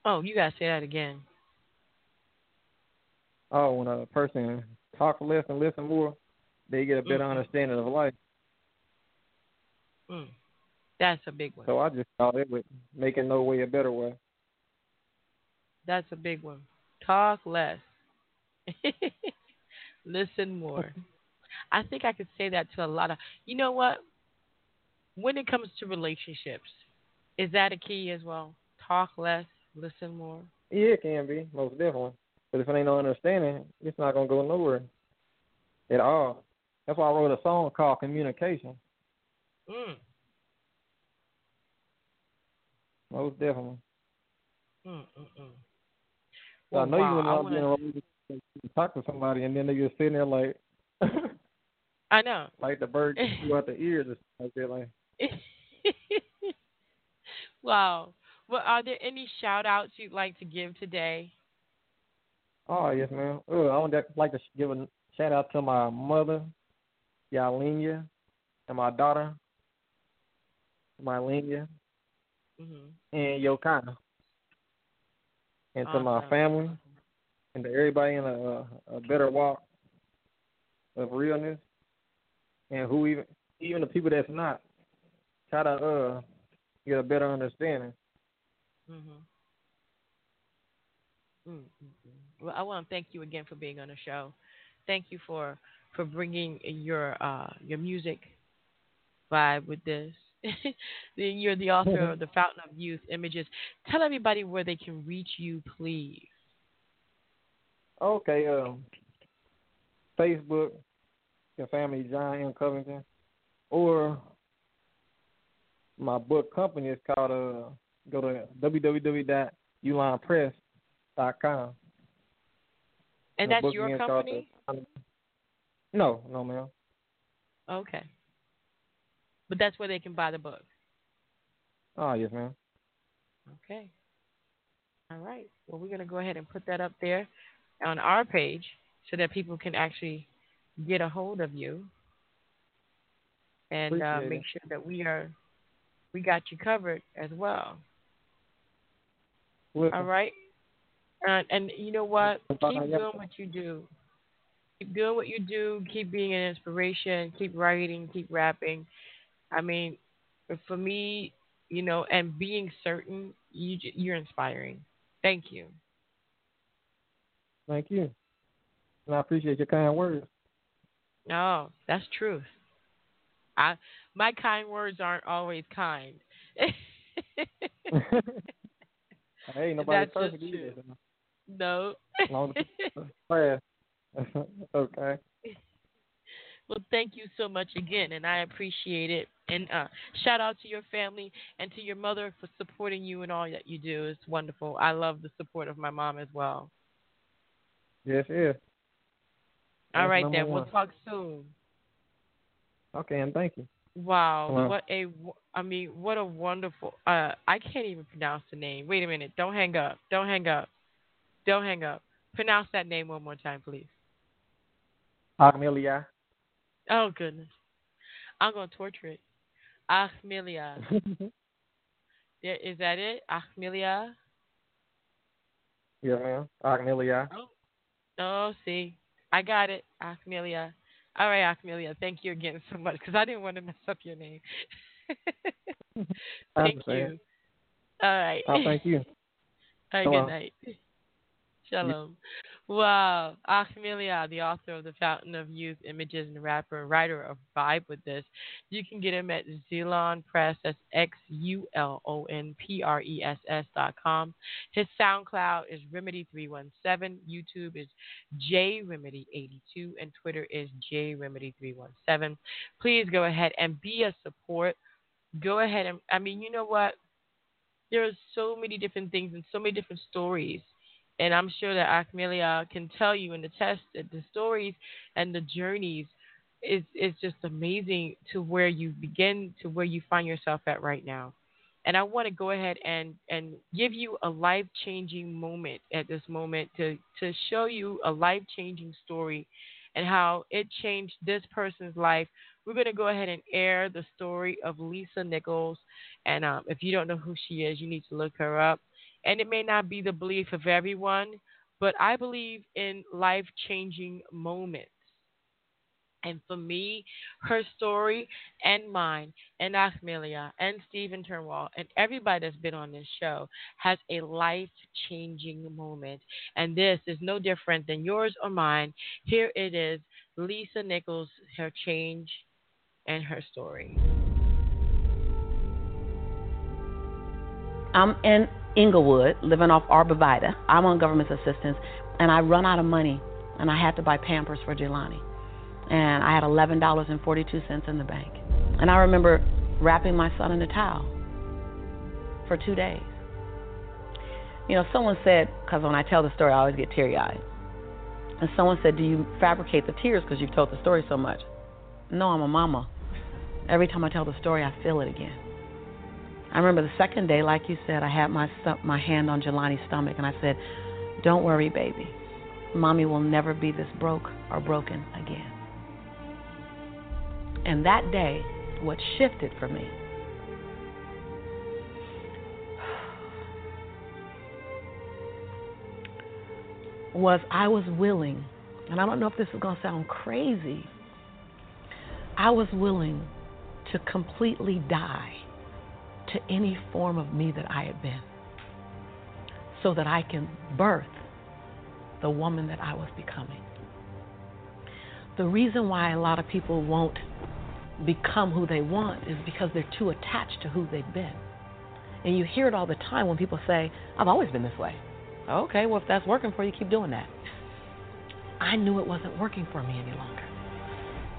oh, you gotta say that again. Oh, when a person talk less and listen more, they get a better Mhm. understanding of life. Mm. That's a big one. So I just thought it would make it no way a better way. That's a big one. Talk less. Listen more. I think I could say that to a lot of. You know what? When it comes to relationships, is that a key as well? Talk less, listen more. Yeah, it can be most definitely. But if it ain't no understanding, it's not gonna go nowhere at all. That's why I wrote a song called Communication. Mm. Most definitely. Mm, mm, mm. So Well, I know wow, you I wouldn't want to wanna- be in a relationship and talk to somebody and then they just sitting there like I know. like the bird out the ears or something like that. Like wow. Well, are there any shout outs you'd like to give today? Oh yes, man. Oh, I would like to give a shout out to my mother, Yalinia, and my daughter, Mylenia, hmm and Yokana, and to my family, and to everybody in a, a better walk of realness, and who even even the people that's not, try to uh get a better understanding. Mm-hmm. Mm-hmm. I want to thank you again for being on the show. Thank you for for bringing your uh, your music vibe with this. You're the author of The Fountain of Youth Images. Tell everybody where they can reach you, please. Okay, um, Facebook, your family, John M. Covington, or my book company is called uh, go to www.xulonpress.com. And that's your company? The, no, no, ma'am. Okay. But that's where they can buy the book. Oh, yes, ma'am. Okay. All right. Well, we're going to go ahead and put that up there on our page so that people can actually get a hold of you and uh, make sure that we are we got you covered as well. Listen. All right. And, and you know what? Keep doing what you do. Keep doing what you do. Keep being an inspiration. Keep writing. Keep rapping. I mean, for me, you know, and being certain, you you're inspiring. Thank you. Thank you. And I appreciate your kind words. No, oh, that's truth. I my kind words aren't always kind. hey, nobody's perfect either. No. okay. Well, thank you so much again, and I appreciate it. And uh, shout out to your family and to your mother for supporting you and all that you do. It's wonderful. I love the support of my mom as well. Yes, yes. All right, then. One. We'll talk soon. Okay, and thank you. Wow, Hello. what a I mean, what a wonderful uh I can't even pronounce the name. Wait a minute. Don't hang up. Don't hang up. Don't hang up. Pronounce that name one more time, please. Amelia. Oh goodness. I'm going to torture it. Ahkmeliyah. Is that it? Ahkmeliyah? Yeah, ma'am. Ahkmeliyah. Oh. oh, see. I got it. Ahkmeliyah. All right, Ahkmeliyah. Thank you again so much because I didn't want to mess up your name. thank you. All right. Oh, thank you. All right, Hello. good night. Shalom. Wow. Ahkmeliyah, the author of The Fountain of Youth Images and rapper and writer of Vibe with This. You can get him at Xulon Press. That's X U L O N P R E S S dot com. His SoundCloud is Remedy317. YouTube is J Remedy82. And Twitter is J Remedy317. Please go ahead and be a support. Go ahead and, I mean, you know what? There are so many different things and so many different stories and I'm sure that Ahkmeliyah can tell you and attest that the stories and the journeys is is just amazing to where you begin to where you find yourself at right now. And I want to go ahead and, and give you a life changing moment at this moment to, to show you a life changing story and how it changed this person's life. We're going to go ahead and air the story of Lisa Nichols. And um, if you don't know who she is, you need to look her up. And it may not be the belief of everyone, but I believe in life changing moments. And for me, her story and mine, and Ahkmeliyah, and Steven Turnwald, and everybody that's been on this show has a life changing moment. And this is no different than yours or mine. Here it is Lisa Nichols, her change and her story. I'm in Inglewood, living off Arborvitae. I'm on government assistance, and I run out of money, and I had to buy Pampers for Jelani. And I had $11.42 in the bank. And I remember wrapping my son in a towel for two days. You know, someone said, because when I tell the story, I always get teary eyed. And someone said, Do you fabricate the tears because you've told the story so much? No, I'm a mama. Every time I tell the story, I feel it again. I remember the second day, like you said, I had my my hand on Jelani's stomach, and I said, "Don't worry, baby. Mommy will never be this broke or broken again." And that day, what shifted for me was I was willing, and I don't know if this is going to sound crazy, I was willing to completely die to any form of me that I had been so that I can birth the woman that I was becoming. The reason why a lot of people won't become who they want is because they're too attached to who they've been. And you hear it all the time when people say, I've always been this way. Okay, well, if that's working for you, keep doing that. I knew it wasn't working for me any longer.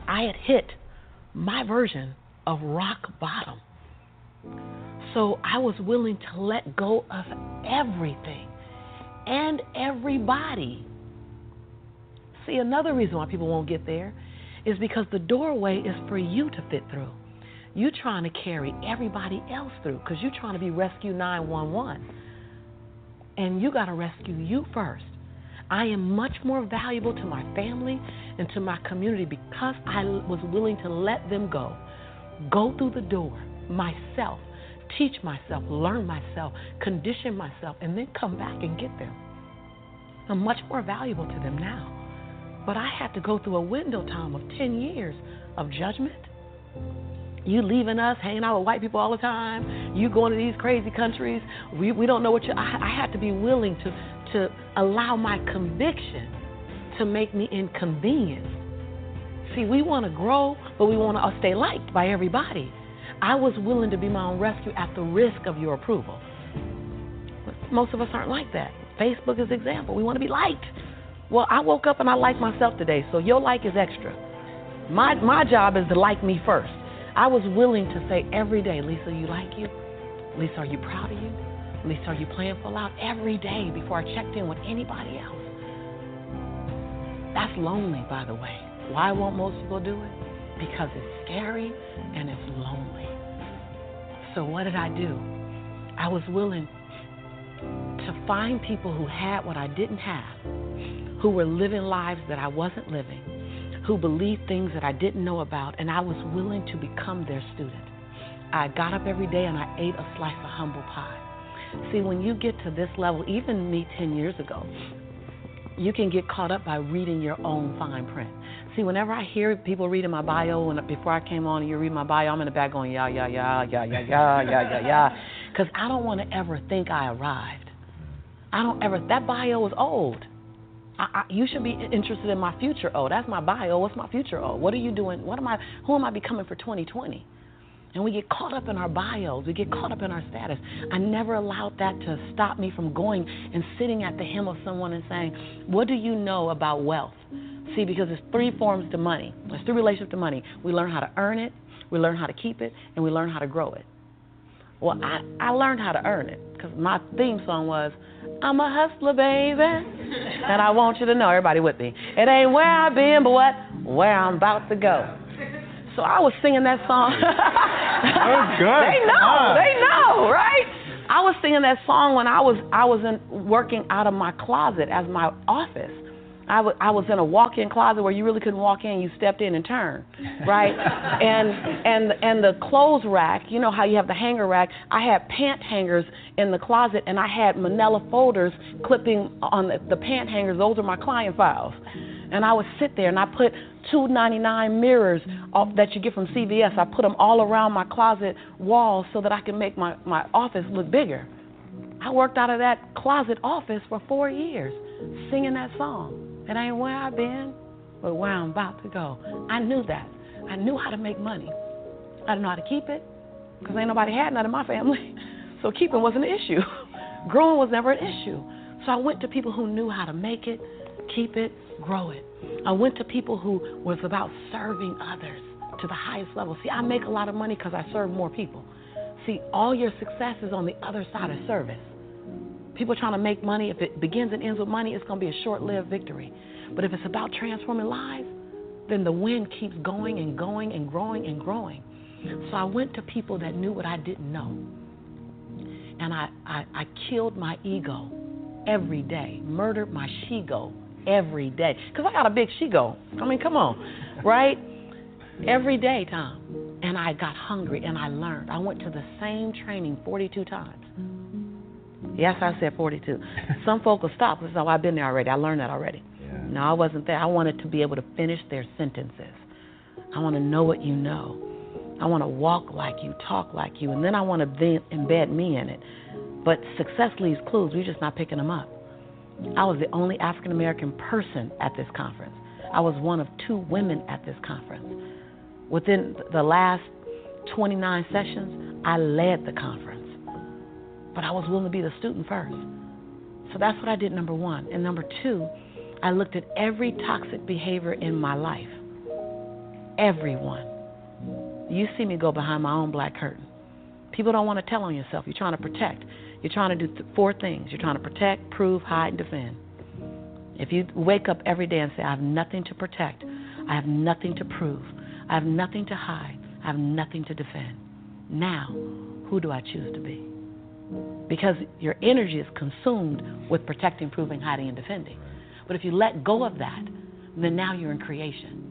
I had hit my version of rock bottom. So I was willing to let go of everything and everybody. See, another reason why people won't get there is because the doorway is for you to fit through. You're trying to carry everybody else through because you're trying to be Rescue 911. And you got to rescue you first. I am much more valuable to my family and to my community because I was willing to let them go. Go through the door myself, teach myself, learn myself, condition myself, and then come back and get them. I'm much more valuable to them now. But I had to go through a window time of 10 years of judgment. You leaving us, hanging out with white people all the time. You going to these crazy countries. We, we don't know what you. I, I had to be willing to, to allow my conviction to make me inconvenienced. See, we want to grow, but we want to stay liked by everybody. I was willing to be my own rescue at the risk of your approval. Most of us aren't like that. Facebook is an example. We want to be liked. Well, I woke up and I like myself today, so your like is extra. My my job is to like me first. I was willing to say every day, Lisa, you like you? Lisa, are you proud of you? Lisa, are you playing full out? Every day before I checked in with anybody else. That's lonely, by the way. Why won't most people do it? Because it's scary and it's lonely. So what did I do? I was willing to find people who had what I didn't have who were living lives that I wasn't living, who believed things that I didn't know about, and I was willing to become their student. I got up every day and I ate a slice of humble pie. See, when you get to this level, even me 10 years ago, you can get caught up by reading your own fine print. See, whenever I hear people reading my bio, and before I came on, and you read my bio, I'm in the back going, yeah, yeah, yeah, yeah, yeah, yeah, yeah, yeah, yeah, because I don't want to ever think I arrived. I don't ever. That bio is old. I, I, you should be interested in my future. Oh, that's my bio. What's my future? Oh, what are you doing? What am I? Who am I becoming for 2020? And we get caught up in our bios. We get caught up in our status. I never allowed that to stop me from going and sitting at the hem of someone and saying, "What do you know about wealth?" See, because there's three forms to money. There's three relationships to money. We learn how to earn it, we learn how to keep it, and we learn how to grow it. Well, I, I learned how to earn it because my theme song was, I'm a hustler, baby. and I want you to know, everybody with me, it ain't where I've been, but what? Where I'm about to go. So I was singing that song. That's good. they know, they know, right? I was singing that song when I was I was in, working out of my closet as my office. I, w- I was in a walk-in closet where you really couldn't walk in. You stepped in and turned, right? and and and the clothes rack. You know how you have the hanger rack. I had pant hangers in the closet, and I had Manila folders clipping on the, the pant hangers. Those are my client files. And I would sit there and I put 2.99 mirrors that you get from CVS. I put them all around my closet walls so that I can make my, my office look bigger. I worked out of that closet office for four years, singing that song. It ain't where I've been, but where I'm about to go. I knew that. I knew how to make money. I didn't know how to keep it because ain't nobody had none in my family. So keeping wasn't an issue. Growing was never an issue. So I went to people who knew how to make it, keep it, grow it. I went to people who was about serving others to the highest level. See, I make a lot of money because I serve more people. See, all your success is on the other side of service. People trying to make money, if it begins and ends with money, it's going to be a short lived victory. But if it's about transforming lives, then the wind keeps going and going and growing and growing. So I went to people that knew what I didn't know. And I, I, I killed my ego every day, murdered my shego every day. Because I got a big she go. I mean, come on, right? Every day, Tom. And I got hungry and I learned. I went to the same training 42 times. Yes, I said 42. Some folk will stop. and say, oh, I've been there already. I learned that already. Yeah. No, I wasn't there. I wanted to be able to finish their sentences. I want to know what you know. I want to walk like you, talk like you, and then I want to then embed me in it. But success leaves clues. We're just not picking them up. I was the only African American person at this conference. I was one of two women at this conference. Within the last 29 sessions, I led the conference. But I was willing to be the student first. So that's what I did, number one. And number two, I looked at every toxic behavior in my life. Everyone. You see me go behind my own black curtain. People don't want to tell on yourself. You're trying to protect. You're trying to do th- four things. You're trying to protect, prove, hide, and defend. If you wake up every day and say, I have nothing to protect, I have nothing to prove, I have nothing to hide, I have nothing to defend, now, who do I choose to be? Because your energy is consumed with protecting, proving, hiding, and defending. But if you let go of that, then now you're in creation.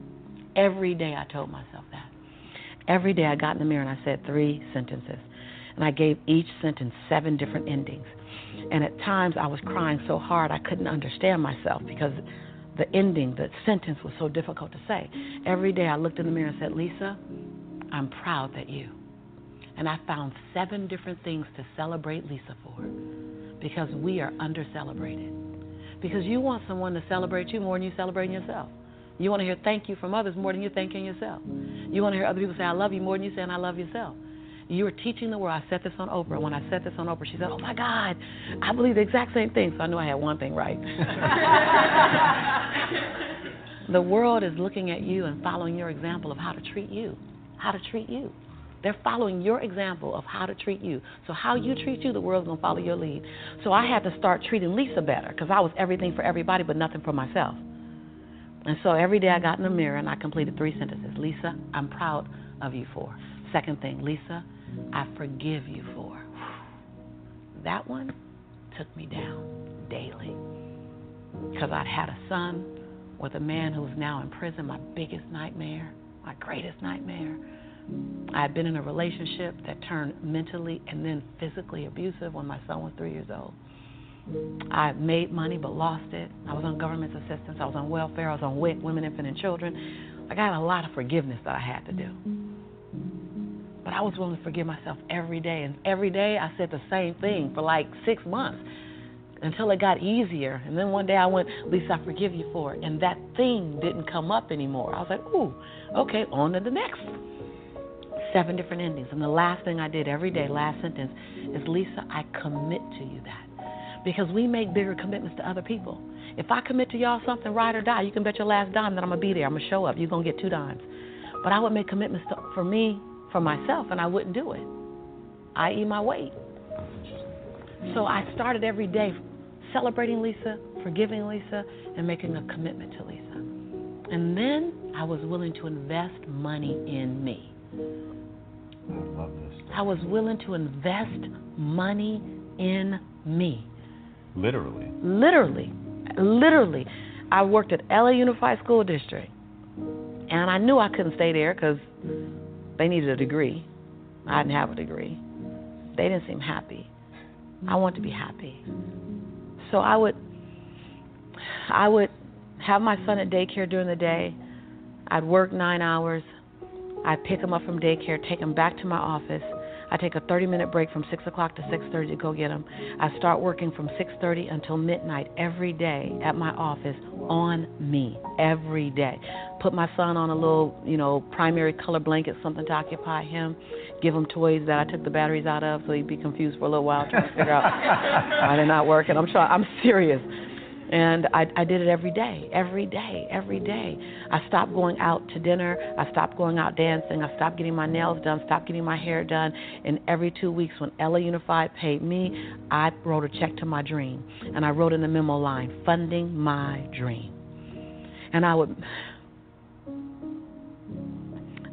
Every day I told myself that. Every day I got in the mirror and I said three sentences. And I gave each sentence seven different endings. And at times I was crying so hard I couldn't understand myself because the ending, the sentence was so difficult to say. Every day I looked in the mirror and said, Lisa, I'm proud that you. And I found seven different things to celebrate Lisa for because we are under celebrated. Because you want someone to celebrate you more than you celebrating yourself. You want to hear thank you from others more than you're thanking yourself. You want to hear other people say, I love you more than you saying, I love yourself. You are teaching the world. I said this on Oprah. When I said this on Oprah, she said, Oh my God, I believe the exact same thing. So I knew I had one thing right. the world is looking at you and following your example of how to treat you. How to treat you. They're following your example of how to treat you. So how you treat you, the world's gonna follow your lead. So I had to start treating Lisa better because I was everything for everybody but nothing for myself. And so every day I got in the mirror and I completed three sentences. Lisa, I'm proud of you for. Second thing, Lisa, I forgive you for. That one took me down daily because I'd had a son with a man who was now in prison, my biggest nightmare, my greatest nightmare. I had been in a relationship that turned mentally and then physically abusive when my son was three years old. I made money but lost it. I was on government assistance. I was on welfare. I was on WIC, Women, Infant, and Children. I got a lot of forgiveness that I had to do. But I was willing to forgive myself every day. And every day I said the same thing for like six months until it got easier. And then one day I went, Lisa, I forgive you for it. And that thing didn't come up anymore. I was like, ooh, okay, on to the next. Seven different endings. And the last thing I did every day, last sentence, is Lisa, I commit to you that. Because we make bigger commitments to other people. If I commit to y'all something, ride or die, you can bet your last dime that I'm going to be there. I'm going to show up. You're going to get two dimes. But I would make commitments to, for me, for myself, and I wouldn't do it. I eat my weight. So I started every day celebrating Lisa, forgiving Lisa, and making a commitment to Lisa. And then I was willing to invest money in me. I love this. I was willing to invest money in me. Literally. Literally, literally. I worked at LA Unified School District, and I knew I couldn't stay there because they needed a degree. I didn't have a degree. They didn't seem happy. I want to be happy. So I would I would have my son at daycare during the day. I'd work 9 hours. I'd pick him up from daycare, take him back to my office. I take a 30 minute break from 6 o'clock to 6:30 to go get him. I start working from 6:30 until midnight every day at my office on me every day. Put my son on a little, you know, primary color blanket, something to occupy him. Give him toys that I took the batteries out of, so he'd be confused for a little while trying to figure out why they're not working. I'm trying. I'm serious. And I, I did it every day, every day, every day. I stopped going out to dinner. I stopped going out dancing. I stopped getting my nails done, stopped getting my hair done. And every two weeks, when LA Unified paid me, I wrote a check to my dream. And I wrote in the memo line, funding my dream. And I would,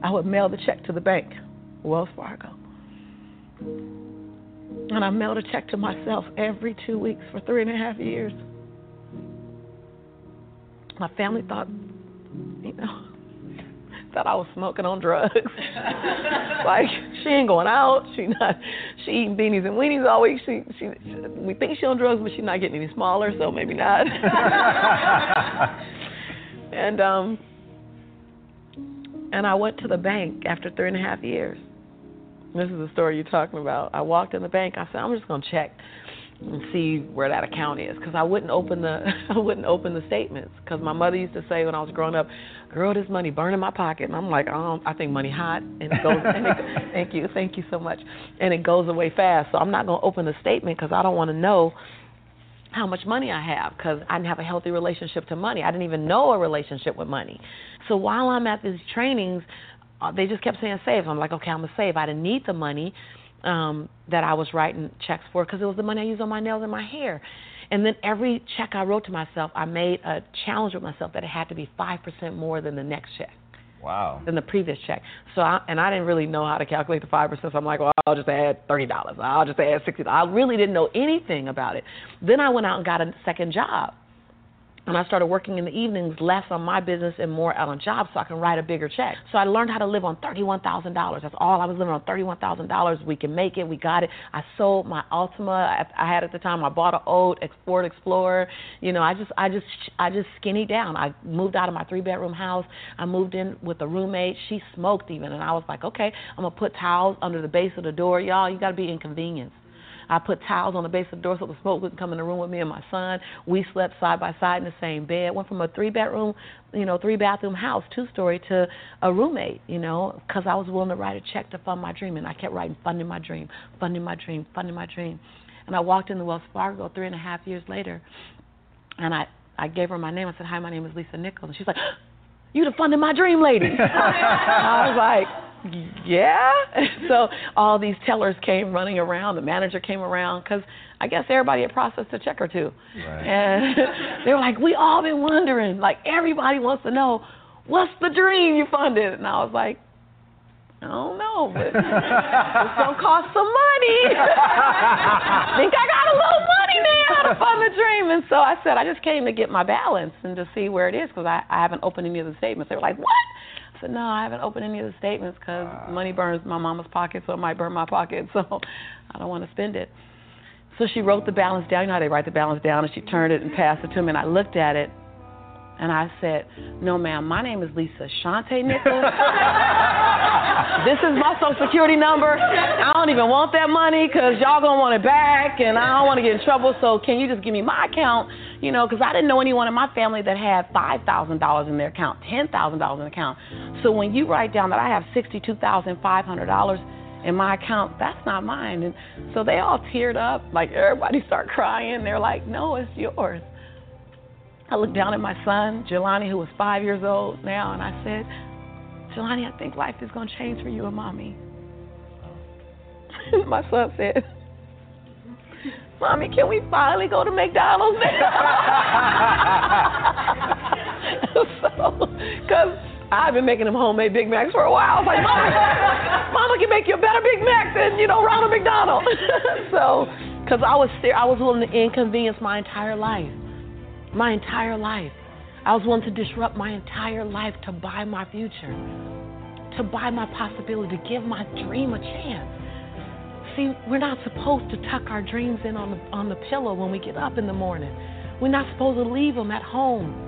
I would mail the check to the bank, Wells Fargo. And I mailed a check to myself every two weeks for three and a half years my family thought, you know, thought I was smoking on drugs. like she ain't going out. She not. She eating beanies and weenies all week. She, she we think she on drugs, but she's not getting any smaller, so maybe not. and um, and I went to the bank after three and a half years. This is the story you're talking about. I walked in the bank. I said, I'm just gonna check. and see where that account is because I wouldn't open the I wouldn't open the statements because my mother used to say when I was growing up, "Girl, this money burn in my pocket," and I'm like, "Oh, I think money hot," and it goes. and it, thank you, thank you so much, and it goes away fast. So I'm not gonna open the statement because I don't want to know how much money I have because I didn't have a healthy relationship to money. I didn't even know a relationship with money. So while I'm at these trainings, uh, they just kept saying save. I'm like, okay, I'm gonna save. I didn't need the money um, that I was writing checks for because it was the money I used on my nails and my hair. And then every check I wrote to myself, I made a challenge with myself that it had to be five percent more than the next check. Wow. Than the previous check. So I, and I didn't really know how to calculate the five percent. So I'm like, well, I'll just add thirty dollars. I'll just add sixty. I really didn't know anything about it. Then I went out and got a second job and I started working in the evenings, less on my business and more out on jobs so I can write a bigger check. So I learned how to live on $31,000. That's all I was living on $31,000. We can make it. We got it. I sold my Altima I had at the time. I bought an old Ford Explorer. You know, I just I just I just skinny down. I moved out of my three bedroom house. I moved in with a roommate. She smoked even and I was like, "Okay, I'm going to put towels under the base of the door. Y'all, you got to be inconvenienced." I put towels on the base of the door so the smoke wouldn't come in the room with me and my son. We slept side by side in the same bed. Went from a three bedroom, you know, three bathroom house, two story, to a roommate, you know, because I was willing to write a check to fund my dream. And I kept writing, funding my dream, funding my dream, funding my dream. And I walked into Wells Fargo three and a half years later, and I, I gave her my name. I said, Hi, my name is Lisa Nichols. And she's like, You the funding my dream lady. I was like, yeah. so all these tellers came running around. The manager came around because I guess everybody had processed a check or two. Right. And they were like, we all been wondering. Like everybody wants to know, what's the dream you funded? And I was like, I don't know, but it's gonna cost some money. think I got a little money now to fund the dream. And so I said, I just came to get my balance and to see where it is because I, I haven't opened any of the statements. They were like, what? I said, no, I haven't opened any of the statements because wow. money burns my mama's pocket, so it might burn my pocket, so I don't want to spend it. So she wrote the balance down. You know how they write the balance down, and she turned it and passed it to me, and I looked at it, and I said, no, ma'am, my name is Lisa Shante Nichols. this is my social security number. I don't even want that money because y'all going to want it back, and I don't want to get in trouble, so can you just give me my account? You know, because I didn't know anyone in my family that had $5,000 in their account, $10,000 in account. So when you write down that I have $62,500 in my account, that's not mine. And so they all teared up, like everybody started crying. They're like, no, it's yours. I looked down at my son, Jelani, who was five years old now, and I said, Jelani, I think life is going to change for you and mommy. my son said, Mommy, can we finally go to McDonald's now? so, because I've been making them homemade Big Macs for a while. I was like, Mama, Mama can make you a better Big Mac than, you know, Ronald McDonald. so, because I was, I was willing to inconvenience my entire life. My entire life. I was willing to disrupt my entire life to buy my future, to buy my possibility, to give my dream a chance see, we're not supposed to tuck our dreams in on the, on the pillow when we get up in the morning. We're not supposed to leave them at home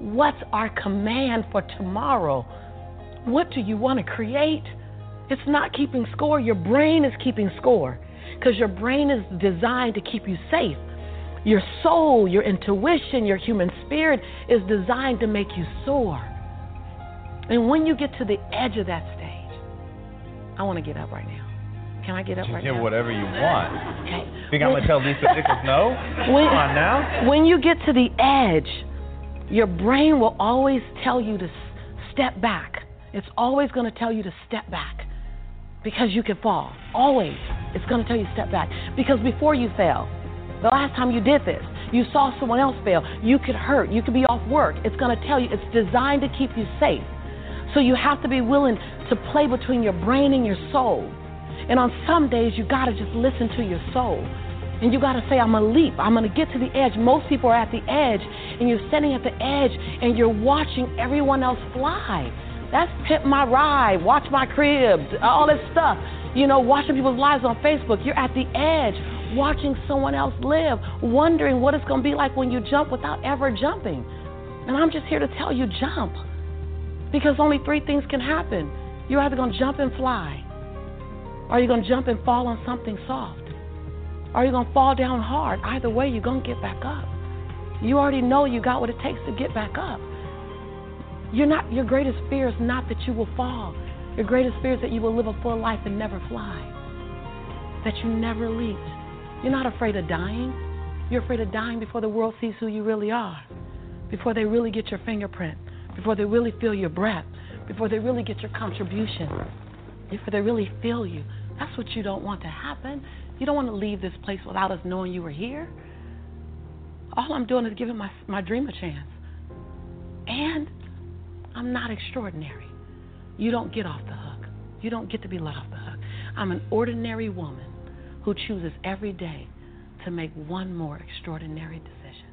What's our command for tomorrow? What do you want to create? It's not keeping score. Your brain is keeping score because your brain is designed to keep you safe. Your soul, your intuition, your human spirit is designed to make you soar. And when you get to the edge of that stage, I want to get up right now. Can I get up right yeah, now? whatever you want. Okay. Think I'm gonna tell Lisa Nichols no? When, Come on now. When you get to the edge, your brain will always tell you to step back. It's always going to tell you to step back because you can fall. Always. It's going to tell you step back. Because before you fell, the last time you did this, you saw someone else fail. You could hurt. You could be off work. It's going to tell you, it's designed to keep you safe. So you have to be willing to play between your brain and your soul. And on some days, you got to just listen to your soul. And you got to say, I'm going to leap. I'm going to get to the edge. Most people are at the edge, and you're standing at the edge, and you're watching everyone else fly. That's Pimp My Ride, Watch My Cribs, all this stuff. You know, watching people's lives on Facebook. You're at the edge, watching someone else live, wondering what it's going to be like when you jump without ever jumping. And I'm just here to tell you jump. Because only three things can happen. You're either going to jump and fly, or you're going to jump and fall on something soft, or you're going to fall down hard. Either way, you're going to get back up. You already know you got what it takes to get back up. You're not, your greatest fear is not that you will fall. Your greatest fear is that you will live a full life and never fly, that you never leap. You're not afraid of dying. You're afraid of dying before the world sees who you really are, before they really get your fingerprint, before they really feel your breath, before they really get your contribution, before they really feel you. That's what you don't want to happen. You don't want to leave this place without us knowing you were here. All I'm doing is giving my, my dream a chance. And I'm not extraordinary. You don't get off the hook. You don't get to be let off the hook. I'm an ordinary woman who chooses every day to make one more extraordinary decision.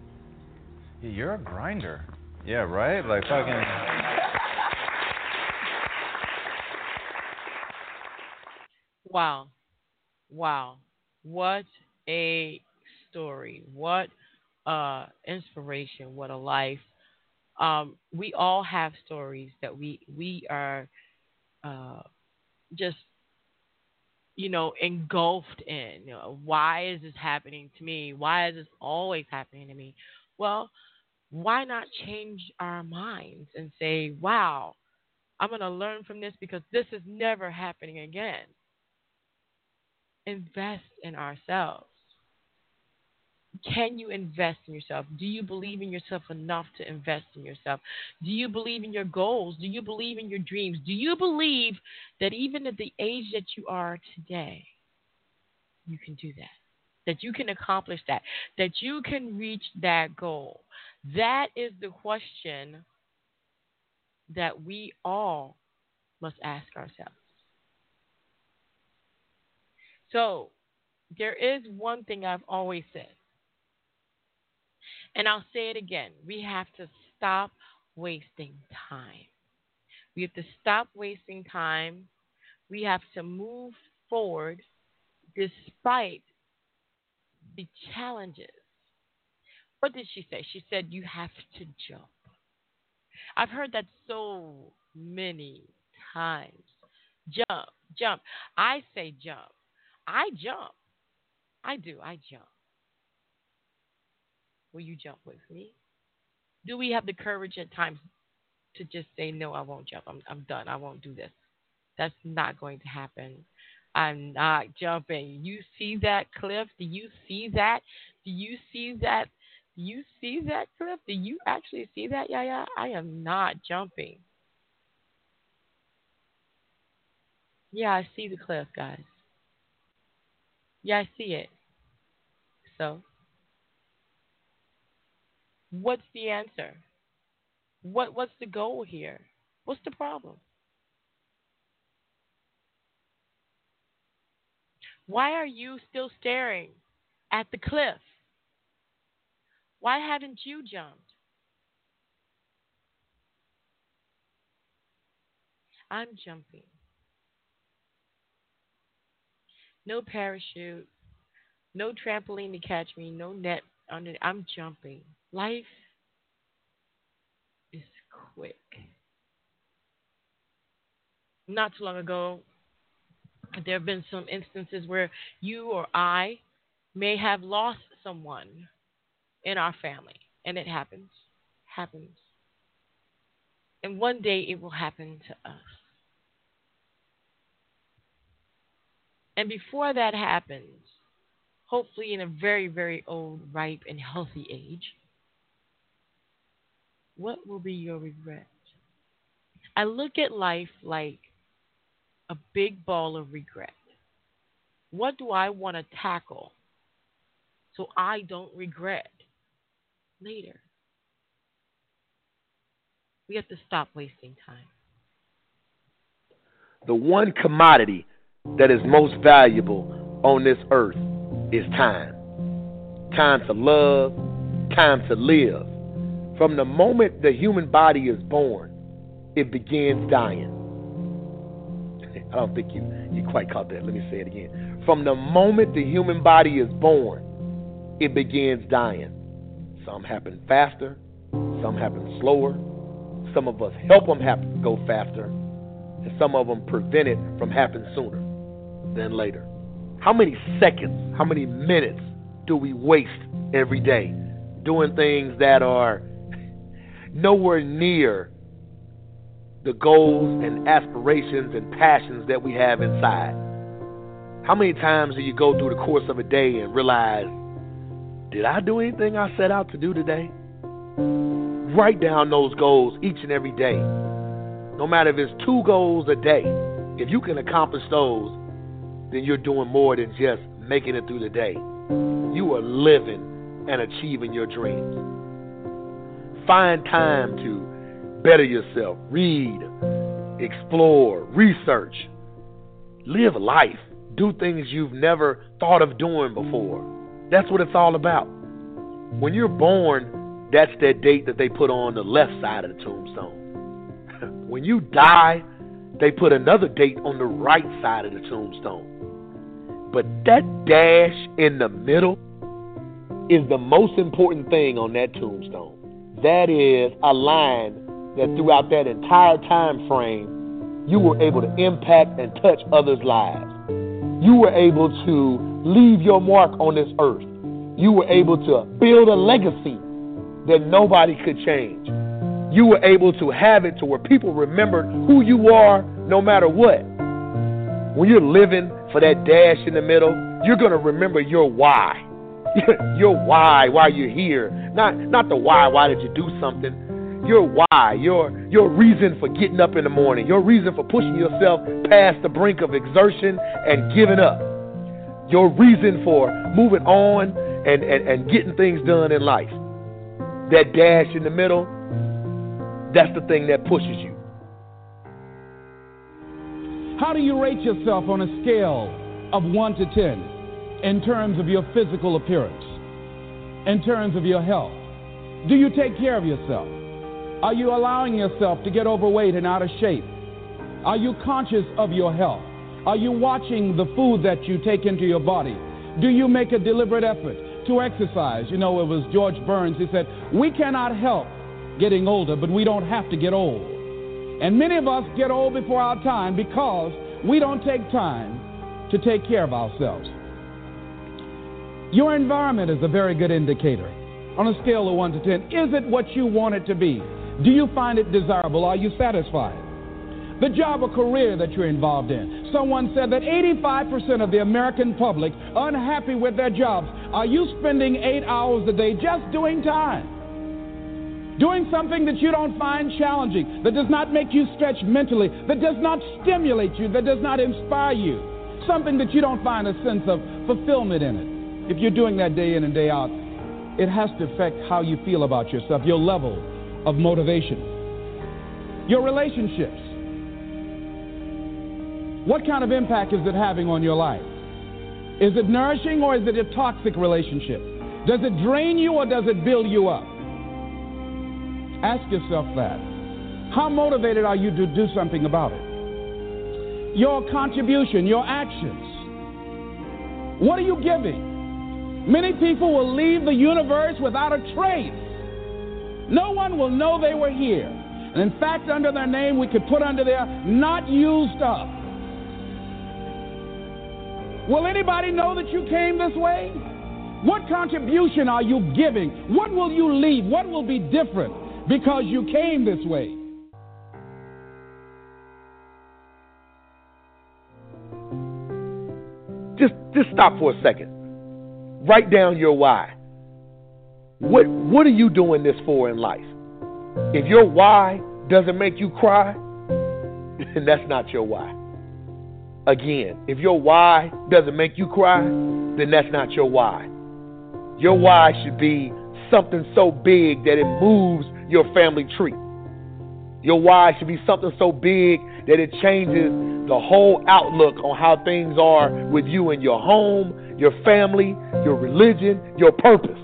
You're a grinder. Yeah, right? Like fucking. Wow. Wow. What a story. What uh inspiration. What a life. Um, we all have stories that we we are uh, just you know engulfed in. You know, why is this happening to me? Why is this always happening to me? Well, why not change our minds and say, "Wow, I'm going to learn from this because this is never happening again." Invest in ourselves. Can you invest in yourself? Do you believe in yourself enough to invest in yourself? Do you believe in your goals? Do you believe in your dreams? Do you believe that even at the age that you are today, you can do that? That you can accomplish that? That you can reach that goal? That is the question that we all must ask ourselves. So, there is one thing I've always said and I'll say it again we have to stop wasting time. We have to stop wasting time. We have to move forward despite the challenges. What did she say? She said, You have to jump. I've heard that so many times. Jump, jump. I say jump. I jump. I do. I jump. Will you jump with me? Do we have the courage at times to just say, no, I won't jump. I'm, I'm done. I won't do this. That's not going to happen. I'm not jumping. You see that, Cliff? Do you see that? Do you see that? Do you see that, Cliff? Do you actually see that, Yaya? I am not jumping. Yeah, I see the cliff, guys. Yeah, I see it. So, What's the answer? What what's the goal here? What's the problem? Why are you still staring at the cliff? Why haven't you jumped? I'm jumping. No parachute, no trampoline to catch me, no net under I'm jumping. Life is quick. Not too long ago, there have been some instances where you or I may have lost someone in our family, and it happens. Happens. And one day it will happen to us. And before that happens, hopefully in a very, very old, ripe, and healthy age, what will be your regret? I look at life like a big ball of regret. What do I want to tackle so I don't regret later? We have to stop wasting time. The one commodity that is most valuable on this earth is time. time to love, time to live. From the moment the human body is born, it begins dying. I don't think you, you quite caught that. Let me say it again. From the moment the human body is born, it begins dying. Some happen faster, some happen slower. Some of us help them happen, go faster, and some of them prevent it from happening sooner than later. How many seconds, how many minutes do we waste every day doing things that are nowhere near the goals and aspirations and passions that we have inside? How many times do you go through the course of a day and realize, did I do anything I set out to do today? Write down those goals each and every day. No matter if it's two goals a day, if you can accomplish those, then you're doing more than just making it through the day. You are living and achieving your dreams. Find time to better yourself, read, explore, research, live life, do things you've never thought of doing before. That's what it's all about. When you're born, that's that date that they put on the left side of the tombstone. when you die, they put another date on the right side of the tombstone. But that dash in the middle is the most important thing on that tombstone. That is a line that throughout that entire time frame, you were able to impact and touch others' lives. You were able to leave your mark on this earth. You were able to build a legacy that nobody could change. You were able to have it to where people remembered who you are no matter what. When you're living for that dash in the middle, you're going to remember your why. your why, why you're here. Not not the why, why did you do something? Your why, your your reason for getting up in the morning, your reason for pushing yourself past the brink of exertion and giving up. Your reason for moving on and, and, and getting things done in life. That dash in the middle, that's the thing that pushes you. How do you rate yourself on a scale of 1 to 10 in terms of your physical appearance, in terms of your health? Do you take care of yourself? Are you allowing yourself to get overweight and out of shape? Are you conscious of your health? Are you watching the food that you take into your body? Do you make a deliberate effort to exercise? You know, it was George Burns, he said, We cannot help getting older, but we don't have to get old. And many of us get old before our time because we don't take time to take care of ourselves. Your environment is a very good indicator. On a scale of 1 to 10, is it what you want it to be? Do you find it desirable? Are you satisfied? The job or career that you're involved in. Someone said that 85% of the American public unhappy with their jobs. Are you spending eight hours a day just doing time? Doing something that you don't find challenging, that does not make you stretch mentally, that does not stimulate you, that does not inspire you. Something that you don't find a sense of fulfillment in it. If you're doing that day in and day out, it has to affect how you feel about yourself, your level of motivation, your relationships. What kind of impact is it having on your life? Is it nourishing or is it a toxic relationship? Does it drain you or does it build you up? Ask yourself that. How motivated are you to do something about it? Your contribution, your actions. What are you giving? Many people will leave the universe without a trace. No one will know they were here. And in fact, under their name, we could put under there, not used up. Will anybody know that you came this way? What contribution are you giving? What will you leave? What will be different? Because you came this way. Just just stop for a second. Write down your why. What what are you doing this for in life? If your why doesn't make you cry, then that's not your why. Again, if your why doesn't make you cry, then that's not your why. Your why should be something so big that it moves your family tree. Your why should be something so big that it changes the whole outlook on how things are with you in your home, your family, your religion, your purpose.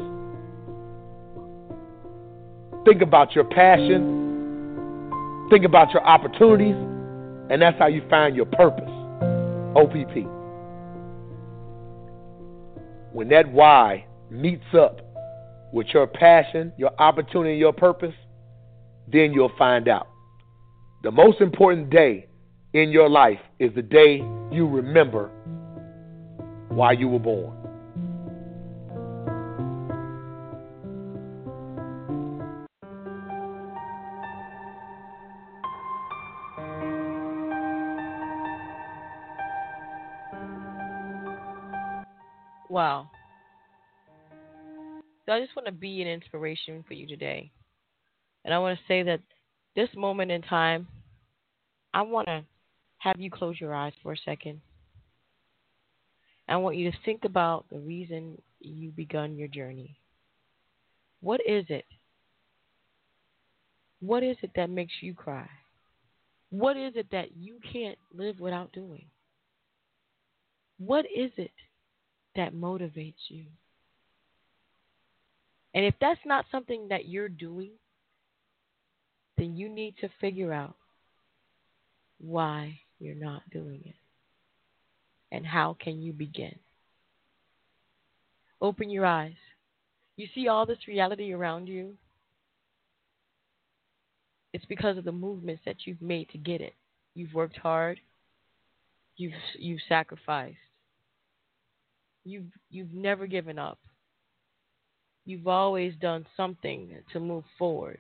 Think about your passion. Think about your opportunities. And that's how you find your purpose. OPP. When that why meets up with your passion, your opportunity, your purpose, then you'll find out. The most important day in your life is the day you remember why you were born. Wow. So I just want to be an inspiration for you today. And I want to say that this moment in time, I want to have you close your eyes for a second. I want you to think about the reason you begun your journey. What is it? What is it that makes you cry? What is it that you can't live without doing? What is it that motivates you? And if that's not something that you're doing, then you need to figure out why you're not doing it and how can you begin. Open your eyes. You see all this reality around you? It's because of the movements that you've made to get it. You've worked hard. You've you've sacrificed. You've you've never given up. You've always done something to move forward.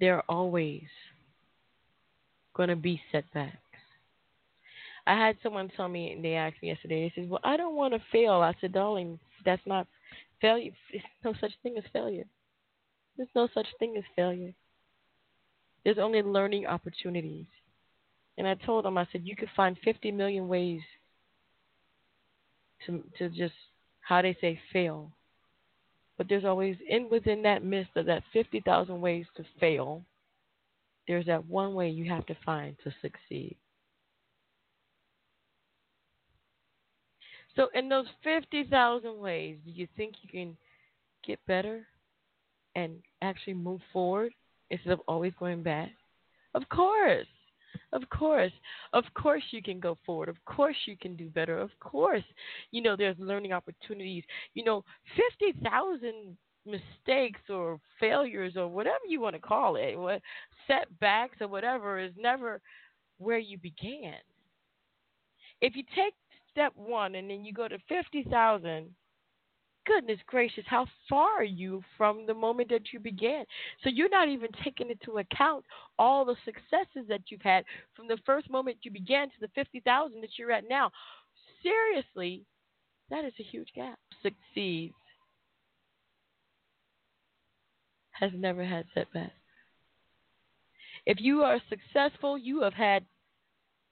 There are always going to be setbacks. I had someone tell me, and they asked me yesterday, they said, Well, I don't want to fail. I said, Darling, that's not failure. There's no such thing as failure. There's no such thing as failure. There's only learning opportunities. And I told him, I said, you could find 50 million ways to to just how they say fail, but there's always in within that midst of that 50,000 ways to fail. There's that one way you have to find to succeed. So, in those 50,000 ways, do you think you can get better and actually move forward instead of always going back? Of course. Of course. Of course you can go forward. Of course you can do better. Of course, you know, there's learning opportunities. You know, 50,000 mistakes or failures or whatever you want to call it, what setbacks or whatever is never where you began. If you take step 1 and then you go to 50,000 goodness gracious, how far are you from the moment that you began? So you're not even taking into account all the successes that you've had from the first moment you began to the 50,000 that you're at now. Seriously, that is a huge gap. Succeeds has never had setbacks. If you are successful, you have had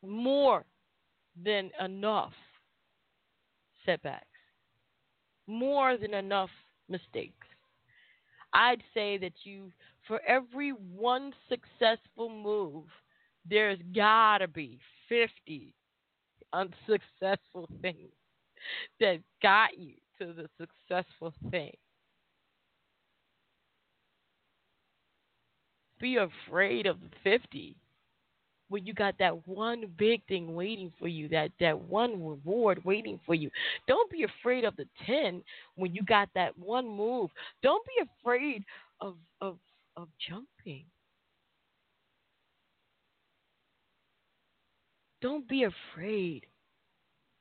more than enough setbacks more than enough mistakes. I'd say that you, for every one successful move, there's got to be 50 unsuccessful things that got you to the successful thing. Be afraid of the 50 when you got that one big thing waiting for you, that that one reward waiting for you. Don't be afraid of the 10 when you got that one move. Don't be afraid of of of jumping. Don't be afraid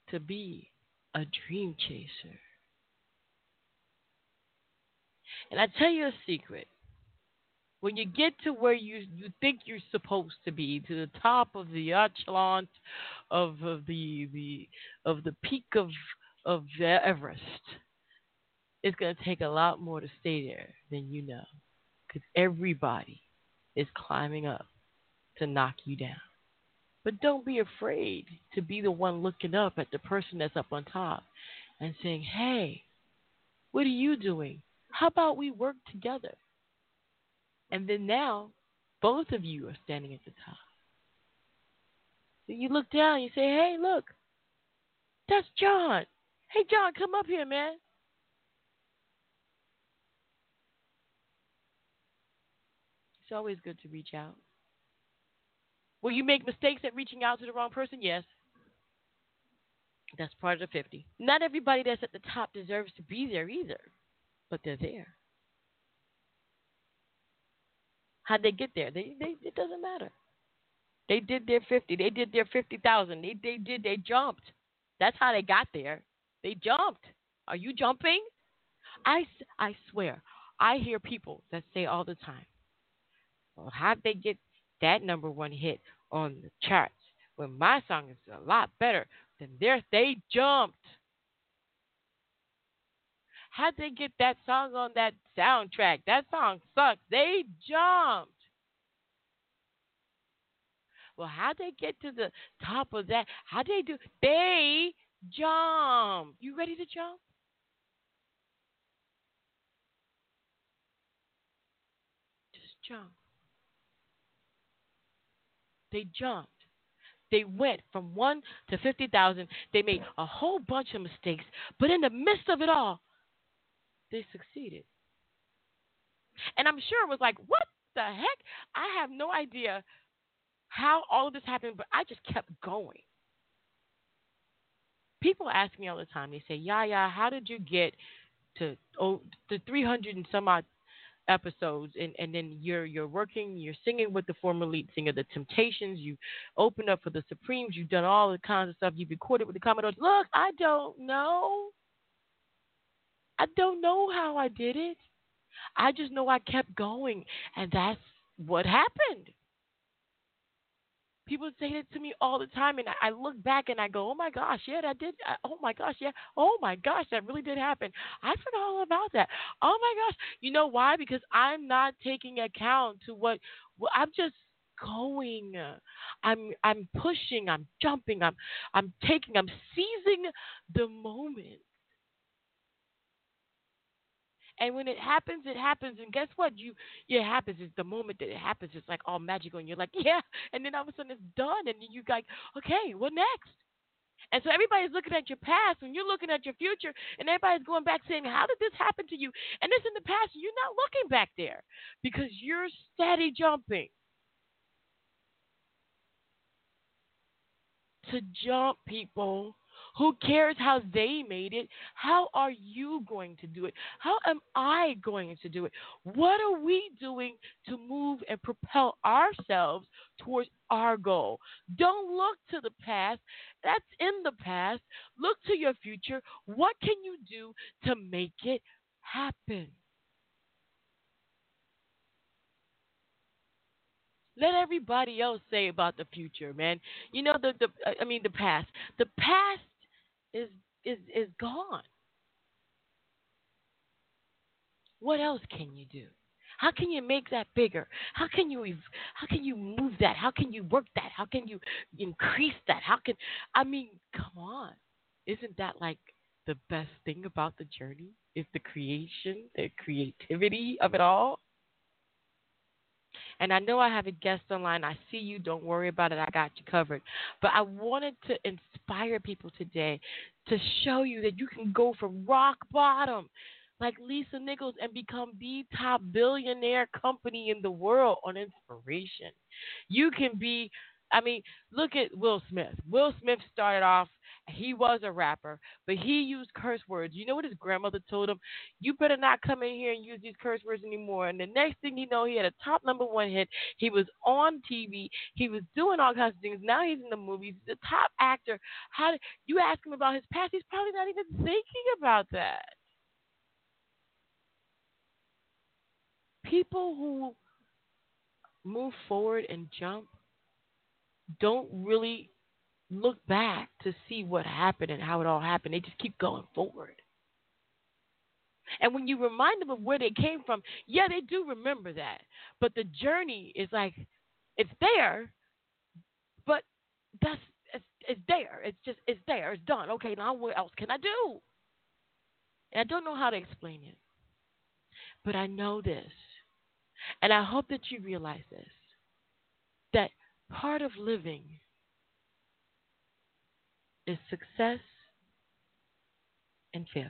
to be a dream chaser. And I tell you a secret when you get to where you you think you're supposed to be, to the top of the echelon of, of the the of the peak of of Everest, it's going to take a lot more to stay there than you know, because everybody is climbing up to knock you down. But don't be afraid to be the one looking up at the person that's up on top and saying, "Hey, what are you doing? How about we work together?" And then now, both of you are standing at the top. So you look down, you say, hey, look, that's John. Hey, John, come up here, man. It's always good to reach out. Will you make mistakes at reaching out to the wrong person? Yes. That's part of the 50. Not everybody that's at the top deserves to be there either, but they're there. How'd they get there? They, they, it doesn't matter. They did their 50. They did their 50,000. They, they did, they jumped. That's how they got there. They jumped. Are you jumping? I, I swear, I hear people that say all the time, well, how'd they get that number one hit on the charts when my song is a lot better than theirs? They jumped. How'd they get that song on that soundtrack? That song sucks. They jumped. Well, how'd they get to the top of that? How'd they do? They jump. You ready to jump? Just jump. They jumped. They went from one to 50,000. They made a whole bunch of mistakes, but in the midst of it all, they succeeded. And I'm sure it was like, what the heck? I have no idea how all of this happened, but I just kept going. People ask me all the time, they say, Yaya, how did you get to oh, the 300 and some odd episodes? And, and then you're you're working you're singing with the former lead singer the temptations. You opened up for the supremes. You've done all the kinds of stuff. You've recorded with the commodores. Look i don't know i don't know how i did it i just know i kept going and that's what happened People say it to me all the time, and I, look back and I go, "Oh my gosh, yeah, that did. Uh, oh my gosh, yeah. Oh my gosh, that really did happen. I forgot all about that. Oh my gosh, you know why? Because I'm not taking account to what well, I'm just going. I'm I'm pushing. I'm jumping. I'm I'm taking. I'm seizing the moment. And when it happens, it happens. And guess what? You it happens. It's the moment that it happens. It's like all magical, and you're like, yeah. And then all of a sudden it's done, and you like, okay, what next? And so everybody's looking at your past when you're looking at your future, and everybody's going back saying, How did this happen to you? And this in the past, you're not looking back there because you're steady jumping. To jump, people. Who cares how they made it? How are you going to do it? How am I going to do it? What are we doing to move and propel ourselves towards our goal? Don't look to the past. That's in the past. Look to your future. What can you do to make it happen? Let everybody else say about the future, man. You know the the I mean the past. The past is is is gone. What else can you do? How can you make that bigger? How can you how can you move that? How can you work that? How can you increase that? How can I mean, come on. Isn't that like the best thing about the journey? Is the creation, the creativity of it all? And I know I have a guest online. I see you. Don't worry about it. I got you covered. But I wanted to inspire people today to show you that you can go from rock bottom like Lisa Nichols and become the top billionaire company in the world on inspiration. You can be I mean, look at Will Smith. Will Smith started off, he was a rapper, but he used curse words. You know what his grandmother told him? You better not come in here and use these curse words anymore. And the next thing you know, he had a top number one hit. He was on TV. He was doing all kinds of things. Now he's in the movies. The top actor. How did, you ask him about his past? He's probably not even thinking about that. People who move forward and jump don't really look back to see what happened and how it all happened. They just keep going forward. And when you remind them of where they came from, yeah, they do remember that. But the journey is like, it's there, but that's it's, it's there. It's just it's there. It's done. Okay, now what else can I do? And I don't know how to explain it, but I know this, and I hope that you realize this: that part of living is success and failure.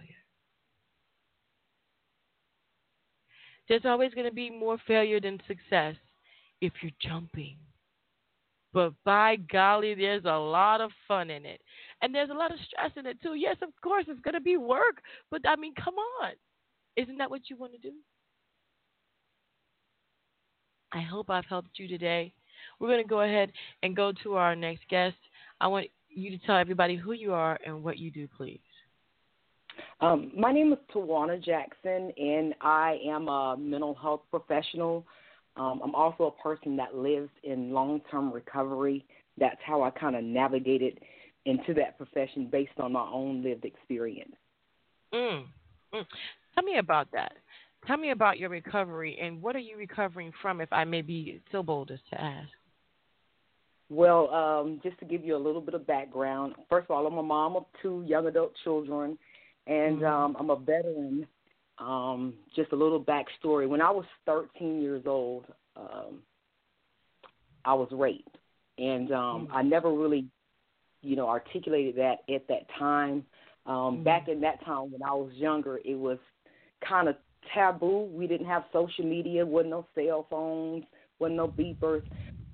There's always going to be more failure than success if you're jumping. But by golly, there's a lot of fun in it. And there's a lot of stress in it too. Yes, of course, it's going to be work. But I mean, come on. Isn't that what you want to do? I hope I've helped you today. We're going to go ahead and go to our next guest. I want you to tell everybody who you are and what you do, please. Um, my name is Tawanna Jackson, and I am a mental health professional. Um, I'm also a person that lives in long term recovery. That's how I kind of navigated into that profession based on my own lived experience. Mm, mm. Tell me about that. Tell me about your recovery and what are you recovering from, if I may be so bold as to ask? Well, um, just to give you a little bit of background, first of all, I'm a mom of two young adult children, and mm-hmm. um, I'm a veteran. Um, just a little backstory. When I was 13 years old, um, I was raped, and um, mm-hmm. I never really, you know, articulated that at that time. Um, mm-hmm. Back in that time when I was younger, it was kind of taboo. We didn't have social media, wasn't no cell phones, wasn't no beepers.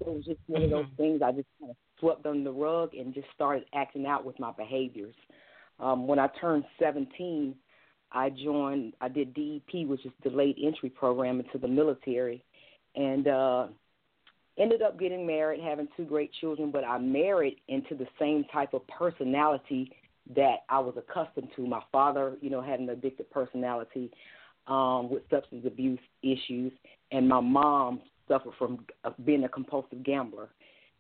It was just one of those mm-hmm. things I just kind of swept under the rug and just started acting out with my behaviors. Um, when I turned 17, I joined, I did DEP, which is delayed entry program into the military, and uh, ended up getting married, having two great children. But I married into the same type of personality that I was accustomed to. My father, you know, had an addicted personality um, with substance abuse issues, and my mom suffered from uh, being a compulsive gambler,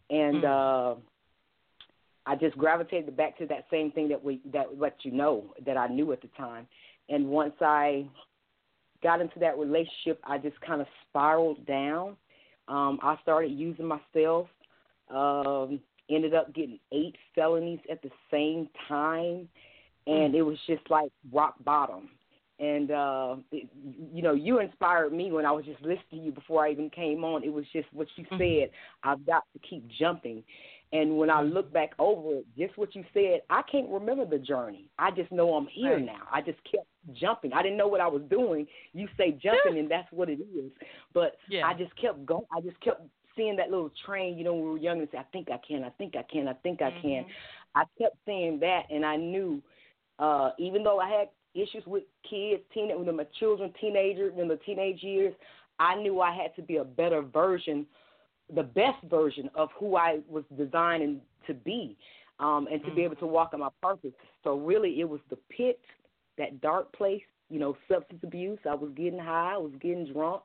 and mm. uh, I just gravitated back to that same thing that we that let you know that I knew at the time, and once I got into that relationship, I just kind of spiraled down. Um, I started using myself. Um, ended up getting eight felonies at the same time, and mm. it was just like rock bottom and uh it, you know you inspired me when i was just listening to you before i even came on. It was just what you mm-hmm. said. I've got to keep jumping. And when i look back over it just what you said i can't remember the journey. I just know i'm here right. now. I just kept jumping. I didn't know what i was doing. You say jumping and that's what it is. But yeah. i just kept going i just kept seeing that little train you know when we were young and say i think i can. I think i can. I think i can. Mm-hmm. i kept seeing that and i knew uh even though i had issues with kids, teen, with my children, teenagers in the teenage years, I knew I had to be a better version, the best version of who I was designed to be, um, and to mm. be able to walk in my purpose. So really, it was the pit, that dark place. You know, substance abuse. I was getting high. I was getting drunk.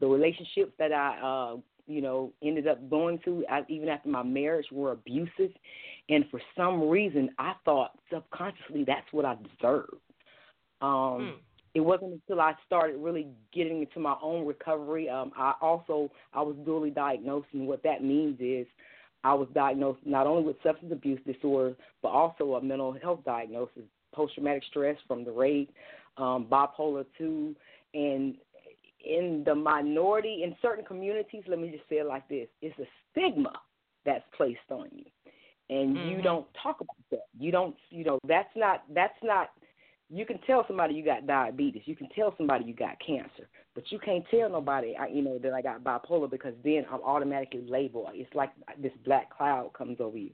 The relationships that I, uh, you know, ended up going to, I, even after my marriage, were abusive. And for some reason, I thought subconsciously that's what I deserved. Um, mm. It wasn't until I started really getting into my own recovery. Um, I also I was dually diagnosed, and what that means is I was diagnosed not only with substance abuse disorder, but also a mental health diagnosis, post traumatic stress from the rape, um, bipolar two, and in the minority in certain communities, let me just say it like this: it's a stigma that's placed on you, and mm-hmm. you don't talk about that. You don't, you know, that's not that's not you can tell somebody you got diabetes. You can tell somebody you got cancer, but you can't tell nobody, I, you know, that I got bipolar because then I'm automatically labeled. It's like this black cloud comes over you.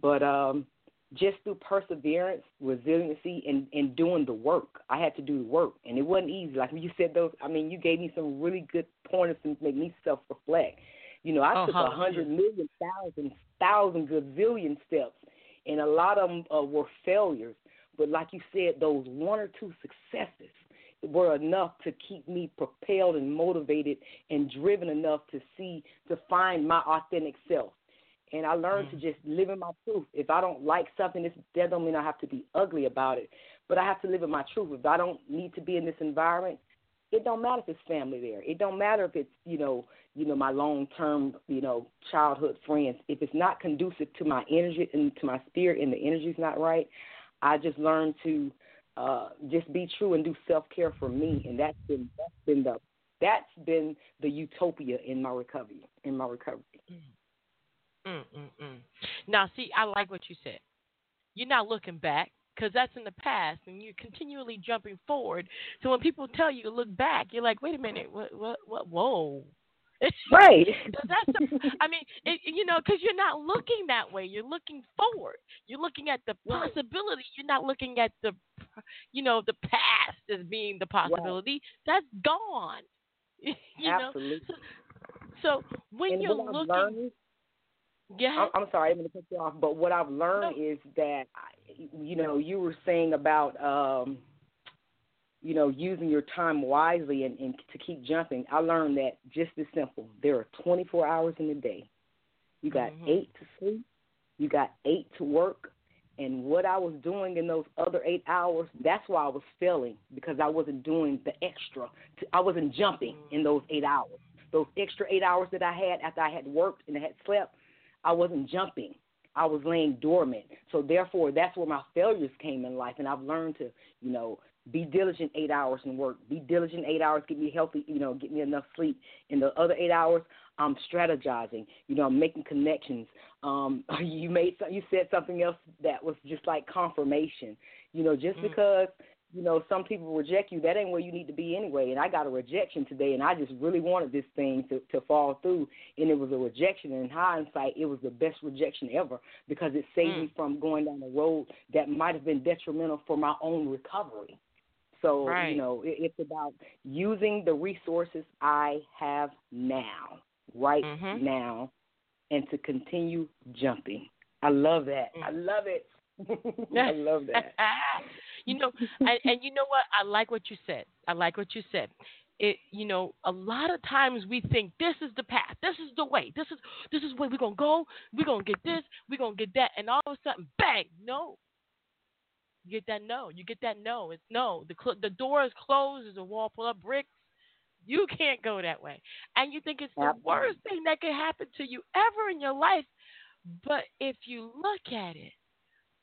But um, just through perseverance, resiliency, and and doing the work, I had to do the work, and it wasn't easy. Like you said, those. I mean, you gave me some really good pointers to make me self reflect. You know, I oh, took a hundred million, thousand, thousand gazillion steps, and a lot of them uh, were failures but like you said, those one or two successes were enough to keep me propelled and motivated and driven enough to see to find my authentic self. And I learned mm-hmm. to just live in my truth. If I don't like something, that don't mean I have to be ugly about it, but I have to live in my truth. If I don't need to be in this environment, it don't matter if it's family there. It don't matter if it's you know you know my long term you know childhood friends. If it's not conducive to my energy and to my spirit, and the energy's not right, I just learned to uh, just be true and do self care for me, and that's been that's been the that's been the utopia in my recovery in my recovery. Mm. Mm, mm, mm. Now, see, I like what you said. you're not looking back because that's in the past and you're continually jumping forward. So when people tell you to look back, you're like, wait a minute, what, what, what, whoa. Right. that's the, I mean, it, you know, because you're not looking that way. You're looking forward. You're looking at the possibility. You're not looking at the, you know, the past as being the possibility. That's gone. you Absolutely. know. So, so when and you're looking, yeah. I'm sorry, I'm going to cut you off, but what I've learned no. is that, you know, you were saying about. um you know, using your time wisely and, and to keep jumping, I learned that just as simple. There are 24 hours in a day. You got mm-hmm. eight to sleep, you got eight to work, and what I was doing in those other eight hours, that's why I was failing because I wasn't doing the extra. I wasn't jumping mm-hmm. in those eight hours. Those extra eight hours that I had after I had worked and I had slept, I wasn't jumping. I was laying dormant. So therefore, that's where my failures came in life, and I've learned to, you know, be diligent eight hours and work. Be diligent eight hours, get me healthy, you know, get me enough sleep. In the other eight hours, I'm strategizing. You know, I'm making connections. Um, you made you said something else that was just like confirmation. You know, just mm. because you know some people reject you, that ain't where you need to be anyway. And I got a rejection today, and I just really wanted this thing to to fall through, and it was a rejection. And in hindsight, it was the best rejection ever because it saved mm. me from going down a road that might have been detrimental for my own recovery. So, right. you know, it, it's about using the resources I have now, right mm-hmm. now, and to continue jumping. I love that. Mm. I love it. I love that. you know, and, and you know what? I like what you said. I like what you said. It, you know, a lot of times we think this is the path, this is the way, this is this is where we're gonna go. We're gonna get this, we're gonna get that, and all of a sudden, bang! No, you get that no. You get that no. It's no. The cl- the door is closed. There's a wall full of bricks. You can't go that way. And you think it's the Absolutely. worst thing that could happen to you ever in your life. But if you look at it,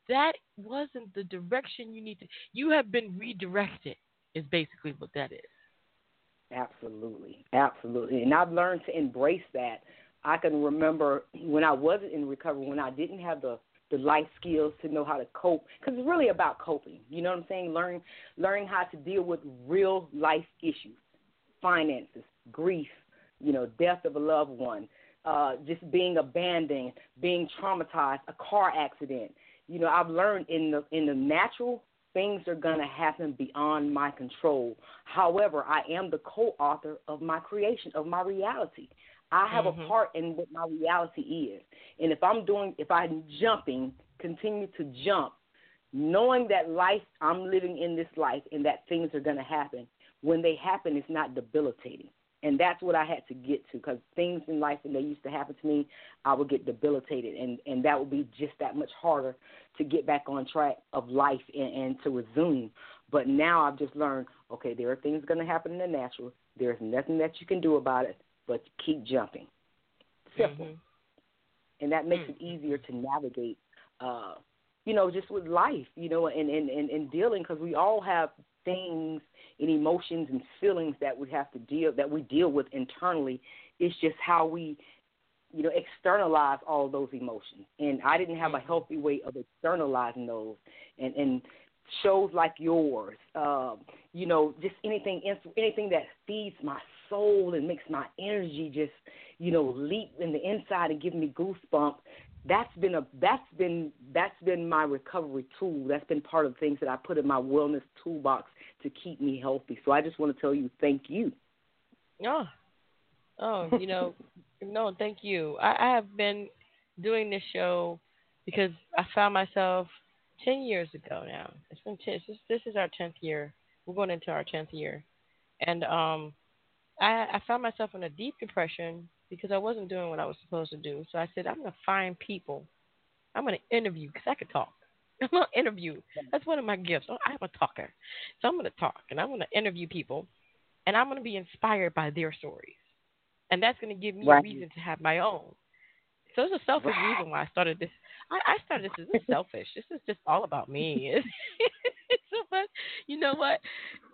that wasn't the direction you need to. You have been redirected, is basically what that is. Absolutely. Absolutely. And I've learned to embrace that. I can remember when I wasn't in recovery, when I didn't have the the life skills to know how to cope because it's really about coping you know what i'm saying? Learning learning how to deal with real life issues finances grief you know death of a loved one uh just being abandoned being traumatized a car accident. You know i've learned in the in the natural things are going to happen beyond my control. However i am the co-author of my creation of my reality I have mm-hmm. a part in what my reality is. And if I'm doing, if I'm jumping, continue to jump, knowing that life, I'm living in this life and that things are going to happen. When they happen, it's not debilitating. And that's what I had to get to because things in life, when they used to happen to me, I would get debilitated. And, and that would be just that much harder to get back on track of life and, and to resume. But now I've just learned okay, there are things going to happen in the natural. There's nothing that you can do about it but keep jumping. Simple. Mm-hmm. And that makes mm-hmm. it easier to navigate, uh, you know, just with life, you know, and, and, and, and dealing because we all have things and emotions and feelings that we have to deal that we deal with internally. It's just how we, you know, externalize all those emotions. And I didn't have a mm-hmm. healthy way of externalizing those. And and shows like yours, um, you know, just anything anything that feeds my soul and makes my energy just, you know, leap in the inside and give me goosebumps. That's been a that's been that's been my recovery tool. That's been part of things that I put in my wellness toolbox to keep me healthy. So I just want to tell you thank you. Oh, oh, you know, no, thank you. I, I have been doing this show because I found myself ten years ago now. It's been ten. This, this is our tenth year. We're going into our tenth year, and um, I, I found myself in a deep depression because I wasn't doing what I was supposed to do. So I said, I'm going to find people. I'm going to interview because I could talk. I'm going to interview. That's one of my gifts. Oh, I'm a talker. So I'm going to talk and I'm going to interview people and I'm going to be inspired by their stories. And that's going to give me right. a reason to have my own. So it's a selfish right. reason why I started this. I, I started this. This is selfish. This is just all about me. so, but you know what?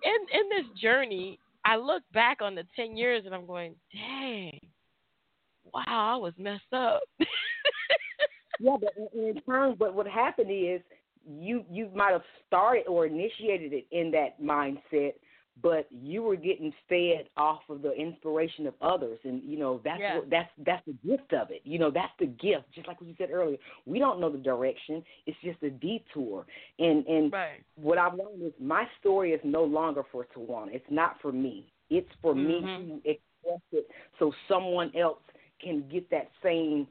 In in this journey, I look back on the 10 years and I'm going, dang, wow, I was messed up. yeah, but in, turn, but what happened is you you might have started or initiated it in that mindset, but you were getting fed off of the inspiration of others. And you know that's Yeah. what that's that's the gift of it. You know that's the gift. Just like what you said earlier we don't know the direction. It's just a detour. And and Right. what i've learned is my story is no longer for Tawanna. It's not for me. It's for Mhm. me to express it so someone else can get that same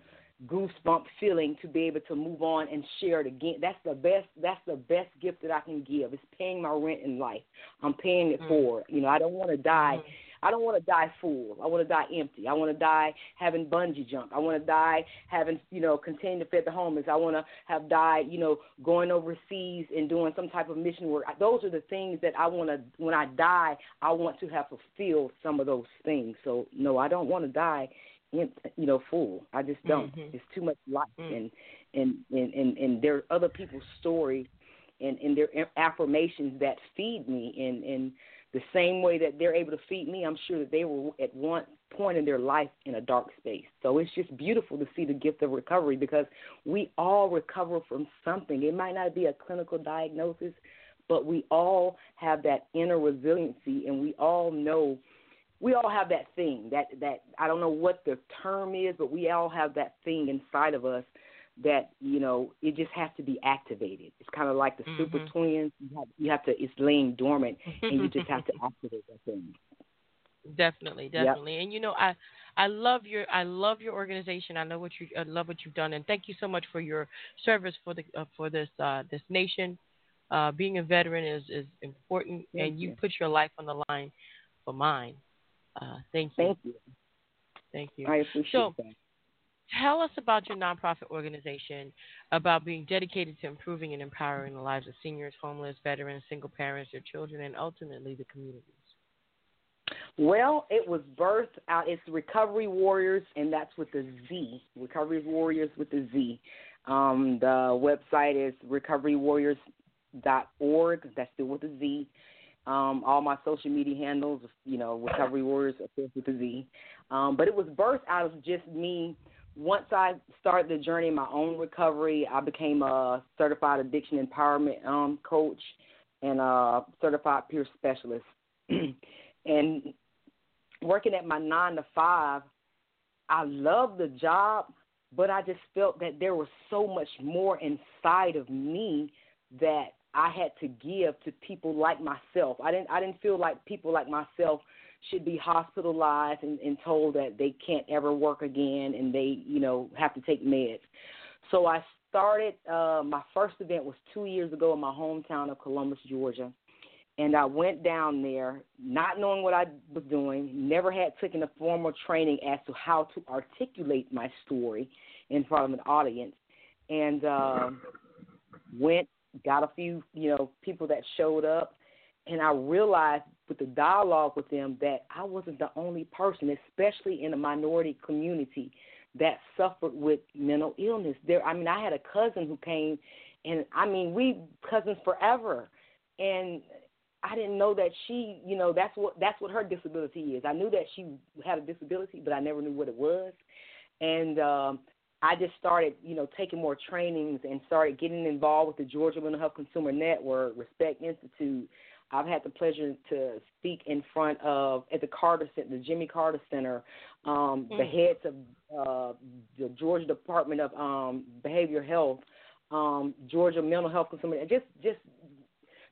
goosebump feeling to be able to move on and share it again. That's the best. That's the best gift that I can give. It's paying my rent in life. I'm paying it Mm. forward. You know, I don't want to die. Mhm. I don't want to die full. I want to die empty. I want to die having bungee jump. I want to die having, you know, continue to feed the homeless. I want to have died, you know, going overseas and doing some type of mission work. Those are the things that I want to, when I die, I want to have fulfilled some of those things. So, no, I don't want to die, you know, full. I just don't. Mhm. It's too much life. Mm. And, and, and, and, and there are other people's stories and, and their affirmations that feed me. And, and, the same way that they're able to feed me, I'm sure that they were at one point in their life in a dark space. So it's just beautiful to see the gift of recovery because we all recover from something. It might not be a clinical diagnosis, but we all have that inner resiliency and we all know we all have that thing that that I don't know what the term is, but we all have that thing inside of us that you know it just has to be activated. It's kind of like the super Mhm. twins. You have, you have to. It's laying dormant, and you just have to activate that thing. Definitely, Yep. definitely. And you know, I I love your I love your organization. I know what you I love what you've done, and thank you so much for your service for the uh, for this uh, this nation. Uh, being a veteran is is important, Thank and you, you. put your life on the line for mine. Uh, thank you. Thank you. Thank you. I appreciate So- that. Tell us about your nonprofit organization, about being dedicated to improving and empowering the lives of seniors, homeless, veterans, single parents, their children, and ultimately the communities. Well, it was birthed out. It's Recovery Warriorz, and that's with the Z. Recovery Warriorz with the Z. Um, the website is recoverywarriorz.org. That's still with the Z. Um, all my social media handles, you know, Recovery Warriorz, of course, with the Z. Um, but it was birthed out of just me. Once I started the journey in my own recovery, I became a certified addiction empowerment um, coach and a certified peer specialist. and working at my nine to five, I loved the job, but I just felt that there was so much more inside of me that I had to give to people like myself. I didn't I didn't feel like people like myself should be hospitalized and, and told that they can't ever work again and they, you know, have to take meds. So I started uh my first event was two years ago in my hometown of Columbus, Georgia and I went down there not knowing what I was doing, never had taken a formal training as to how to articulate my story in front of an audience, and um, went got a few you know people that showed up, and I realized with the dialogue with them that I wasn't the only person, especially in a minority community, that suffered with mental illness. There, I mean, I had a cousin who came, and I mean, we cousins forever, and I didn't know that she, you know, that's what that's what her disability is. I knew that she had a disability, but I never knew what it was. And um I just started, you know, taking more trainings and started getting involved with the Georgia Mental Health Consumer Network, Respect Institute. I've had the pleasure to speak in front of at the Carter Center, the Jimmy Carter Center, um, the Mm. heads of uh, the Georgia Department of um, Behavioral Health, um, Georgia Mental Health Consumer, just just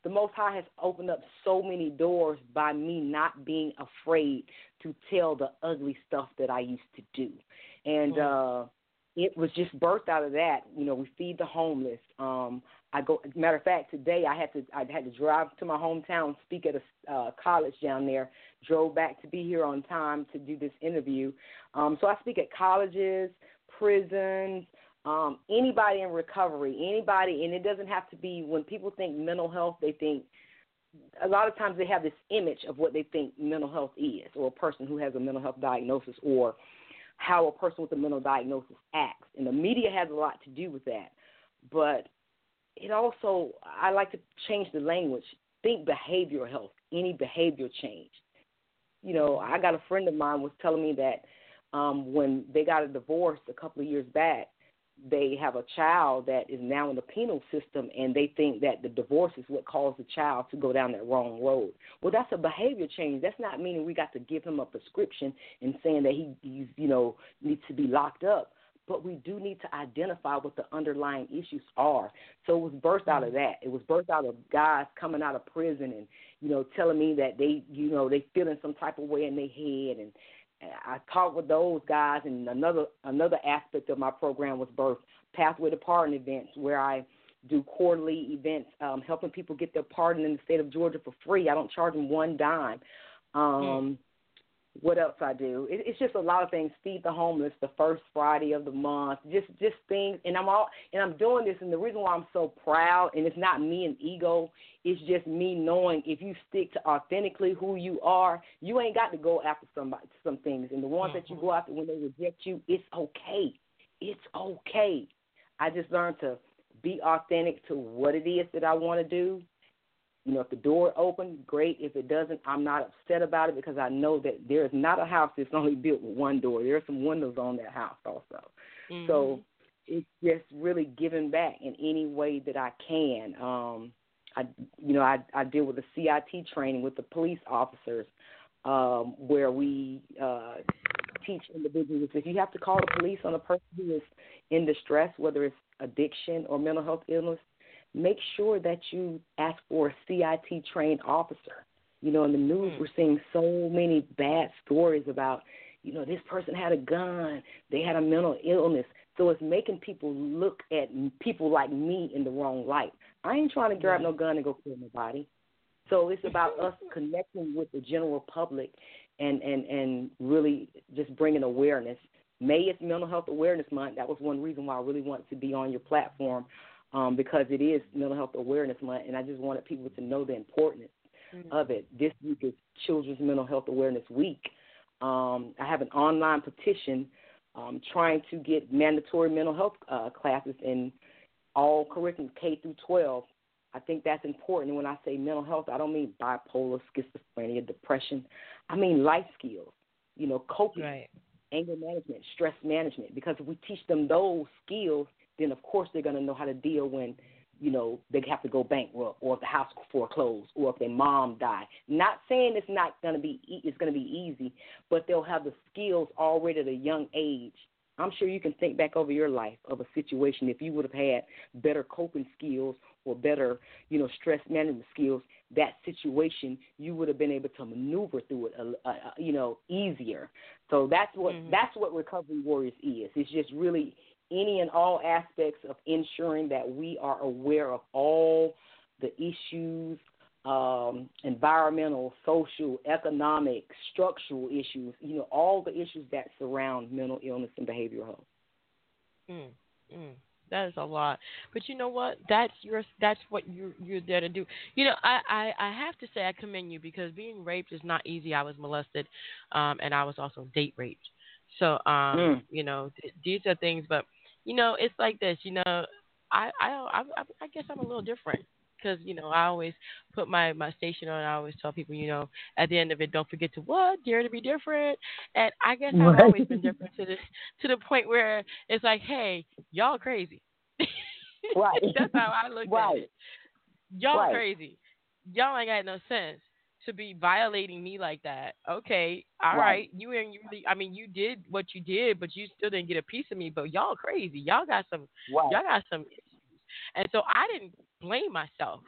the Most High has opened up so many doors by me not being afraid to tell the ugly stuff that I used to do. And uh it was just birthed out of that. You know, we feed the homeless. Um I go matter of fact, today I had to I had to drive to my hometown, speak at a uh, college down there, drove back to be here on time to do this interview. Um so I speak at colleges, prisons, um, anybody in recovery, anybody, and it doesn't have to be when people think mental health, they think a lot of times they have this image of what they think mental health is, or a person who has a mental health diagnosis, or how a person with a mental diagnosis acts. And the media has a lot to do with that. But it also, I like to change the language. Think behavioral health, any behavior change. You know, I got a friend of mine was telling me that um, when they got a divorce a couple of years back, they have a child that is now in the penal system and they think that the divorce is what caused the child to go down that wrong road. Well, that's a behavior change. That's not meaning we got to give him a prescription and saying that he he's, you know needs to be locked up. But we do need to identify what the underlying issues are. So it was birthed out of mm-hmm. that. It was birthed out of guys coming out of prison and you know telling me that they you know they feeling some type of way in their head and I talked with those guys, and another another aspect of my program was birth pathway to pardon events, where I do quarterly events, um, helping people get their pardon in the state of Georgia for free. I don't charge them one dime. Um, mm what else I do. It, it's just a lot of things. Feed the homeless the first Friday of the month. Just just things, and I'm all and I'm doing this. And the reason why I'm so proud, and it's not me and ego, it's just me knowing if you stick to authentically who you are, you ain't got to go after somebody some things. And the ones mm-hmm. that you go after when they reject you, it's okay. It's okay. I just learned to be authentic to what it is that I want to do you know, if the door opens, great. If it doesn't, I'm not upset about it because I know that there is not a house that's only built with one door. There are some windows on that house also. Mm-hmm. So it's just really giving back in any way that I can. Um, I, you know, I I deal with the CIT training with the police officers, um, where we uh, teach individuals if you have to call the police on a person who is in distress, whether it's addiction or mental health illness, make sure that you ask for a CIT trained officer. You know, in the news, mm. we're seeing so many bad stories about, you know, this person had a gun, they had a mental illness. So it's making people look at people like me in the wrong light. I ain't trying to grab no gun and go kill nobody. So it's about us connecting with the general public and and and really just bringing awareness. May is Mental Health Awareness Month. That was one reason why I really wanted to be on your platform um, because it is Mental Health Awareness Month, and I just wanted people to know the importance mm-hmm. of it. This week is Children's Mental Health Awareness Week. Um, I have an online petition um, trying to get mandatory mental health uh, classes in all curriculum K through 12. I think that's important. And when I say mental health, I don't mean bipolar, schizophrenia, depression. I mean life skills. You know, coping, right. anger management, stress management. Because if we teach them those skills, then of course they're going to know how to deal when you know they have to go bankrupt or if the house foreclosed or if their mom died. Not saying it's not going to be it's going to be easy, but they'll have the skills already at a young age. I'm sure you can think back over your life of a situation if you would have had better coping skills or better, you know, stress management skills. That situation you would have been able to maneuver through it, uh, uh, you know, easier. So that's what mm-hmm. that's what Recovery Warriorz is. It's just really any and all aspects of ensuring that we are aware of all the issues, um, environmental, social, economic, structural issues, you know, all the issues that surround mental illness and behavioral health. Mm, mm, that is a lot, but you know what? That's your that's what you you're there to do. You know, I, I I have to say I commend you because being raped is not easy. I was molested, um, and I was also date raped. So, um, mm. you know, th- these are things, but you know, it's like this. You know, I I I, I guess I'm a little different because you know I always put my my station on. I always tell people, you know, at the end of it, don't forget to what dare to be different. And I guess I've always been different to the to the point where it's like, hey, y'all crazy. Right. That's how I look right. at it. Y'all right. crazy. Y'all ain't got no sense to be violating me like that. Okay, all right. right. You and you really, I mean, you did what you did, but you still didn't get a piece of me. But y'all crazy. Y'all got some. Right. Y'all got some issues. And so I didn't blame myself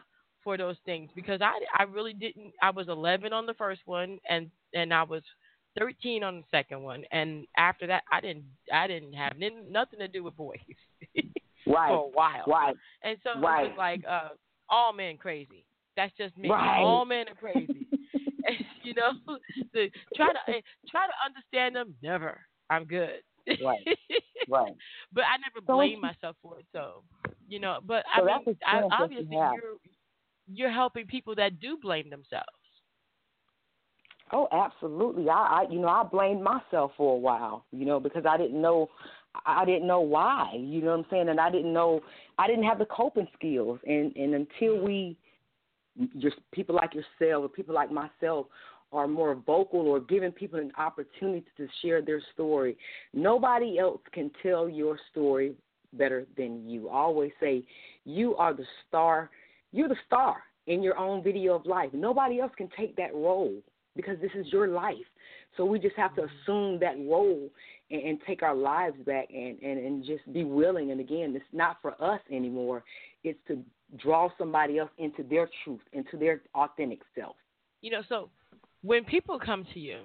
for those things because I I really didn't. I was 11 on the first one, and and I was 13 on the second one, and after that, I didn't I didn't have nothing to do with boys. right. For a while. Right. And so right. it was like uh, all men crazy. That's just me. Right. All men are crazy. And, you know, the, try to eh, try to understand them. Never. I'm good. right. Right. But I never so blame myself for it. So, you know, but so I mean, I, obviously you you're you're helping people that do blame themselves. Oh, absolutely. I, I, you know, I blamed myself for a while, you know, because I didn't know, I didn't know why. You know what I'm saying? And I didn't know, I didn't have the coping skills. And and until we just people like yourself or people like myself are more vocal or giving people an opportunity to share their story. Nobody else can tell your story better than you. I always say, you are the star. You're the star in your own video of life. Nobody else can take that role because this is your life. So we just have to mm-hmm. assume that role and, and take our lives back and, and, and just be willing. And again, it's not for us anymore. It's to draw somebody else into their truth, into their authentic self. You know, so when people come to you,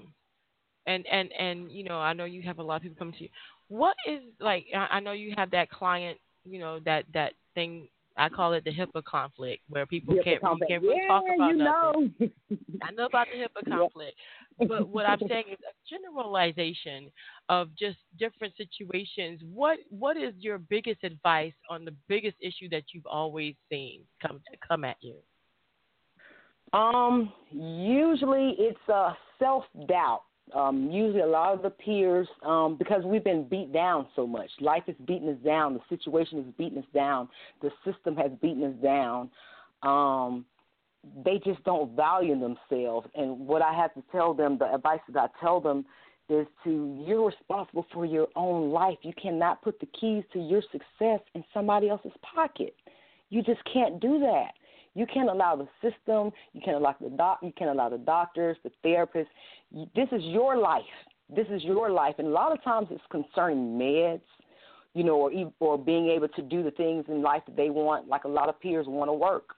and and and you know, I know you have a lot of people come to you. What is like? I know you have that client, you know, that that thing I call it the HIPAA conflict, where people HIPAA can't, conflict. can't really yeah, talk about you nothing. know. I know about the HIPAA conflict, but what I'm saying is a generalization of just different situations. What what is your biggest advice on the biggest issue that you've always seen come to come at you? Um, usually it's uh, self doubt. Um, usually a lot of the peers, um, because we've been beat down so much. Life is beating us down. The situation is beating us down. The system has beaten us down. Um, they just don't value themselves. And what I have to tell them, the advice that I tell them is to you're responsible for your own life. You cannot put the keys to your success in somebody else's pocket. You just can't do that. You can't allow the system. You can't allow the doc. You can't allow the doctors, the therapists. This is your life. This is your life, and a lot of times it's concerning meds, you know, or or being able to do the things in life that they want. Like a lot of peers want to work,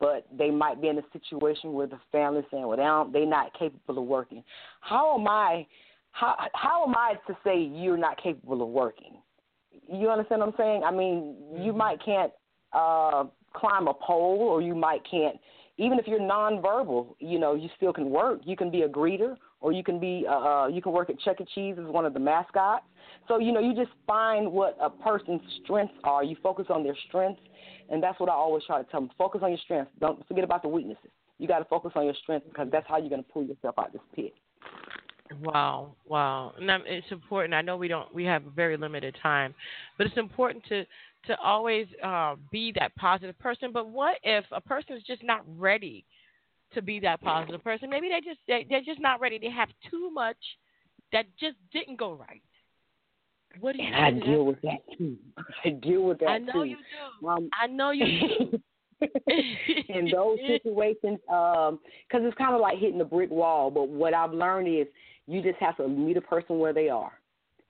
but they might be in a situation where the family's saying, "Well, they don't, they're not capable of working." How am I? How how am I to say you're not capable of working? You understand what I'm saying? I mean, you might can't uh, climb a pole, or you might can't. Even if you're nonverbal, you know, you still can work. You can be a greeter, or you can be uh, uh, you can work at Chuck E. Cheese as one of the mascots. So you know, you just find what a person's strengths are. You focus on their strengths, and that's what I always try to tell them. Focus on your strengths. Don't forget about the weaknesses. You got to focus on your strengths because that's how you're going to pull yourself out of this pit. Wow, wow, and it's important. I know we don't, we have very limited time, but it's important to to always uh, be that positive person. But what if a person is just not ready to be that positive person? Maybe they just they, they're just not ready. They have too much that just didn't go right. What do you? And I deal with that too. I deal with that too. I know too. you do. Um, I know you do. in those situations, because it's kind of like hitting a brick wall. But what I've learned is you just have to meet a person where they are.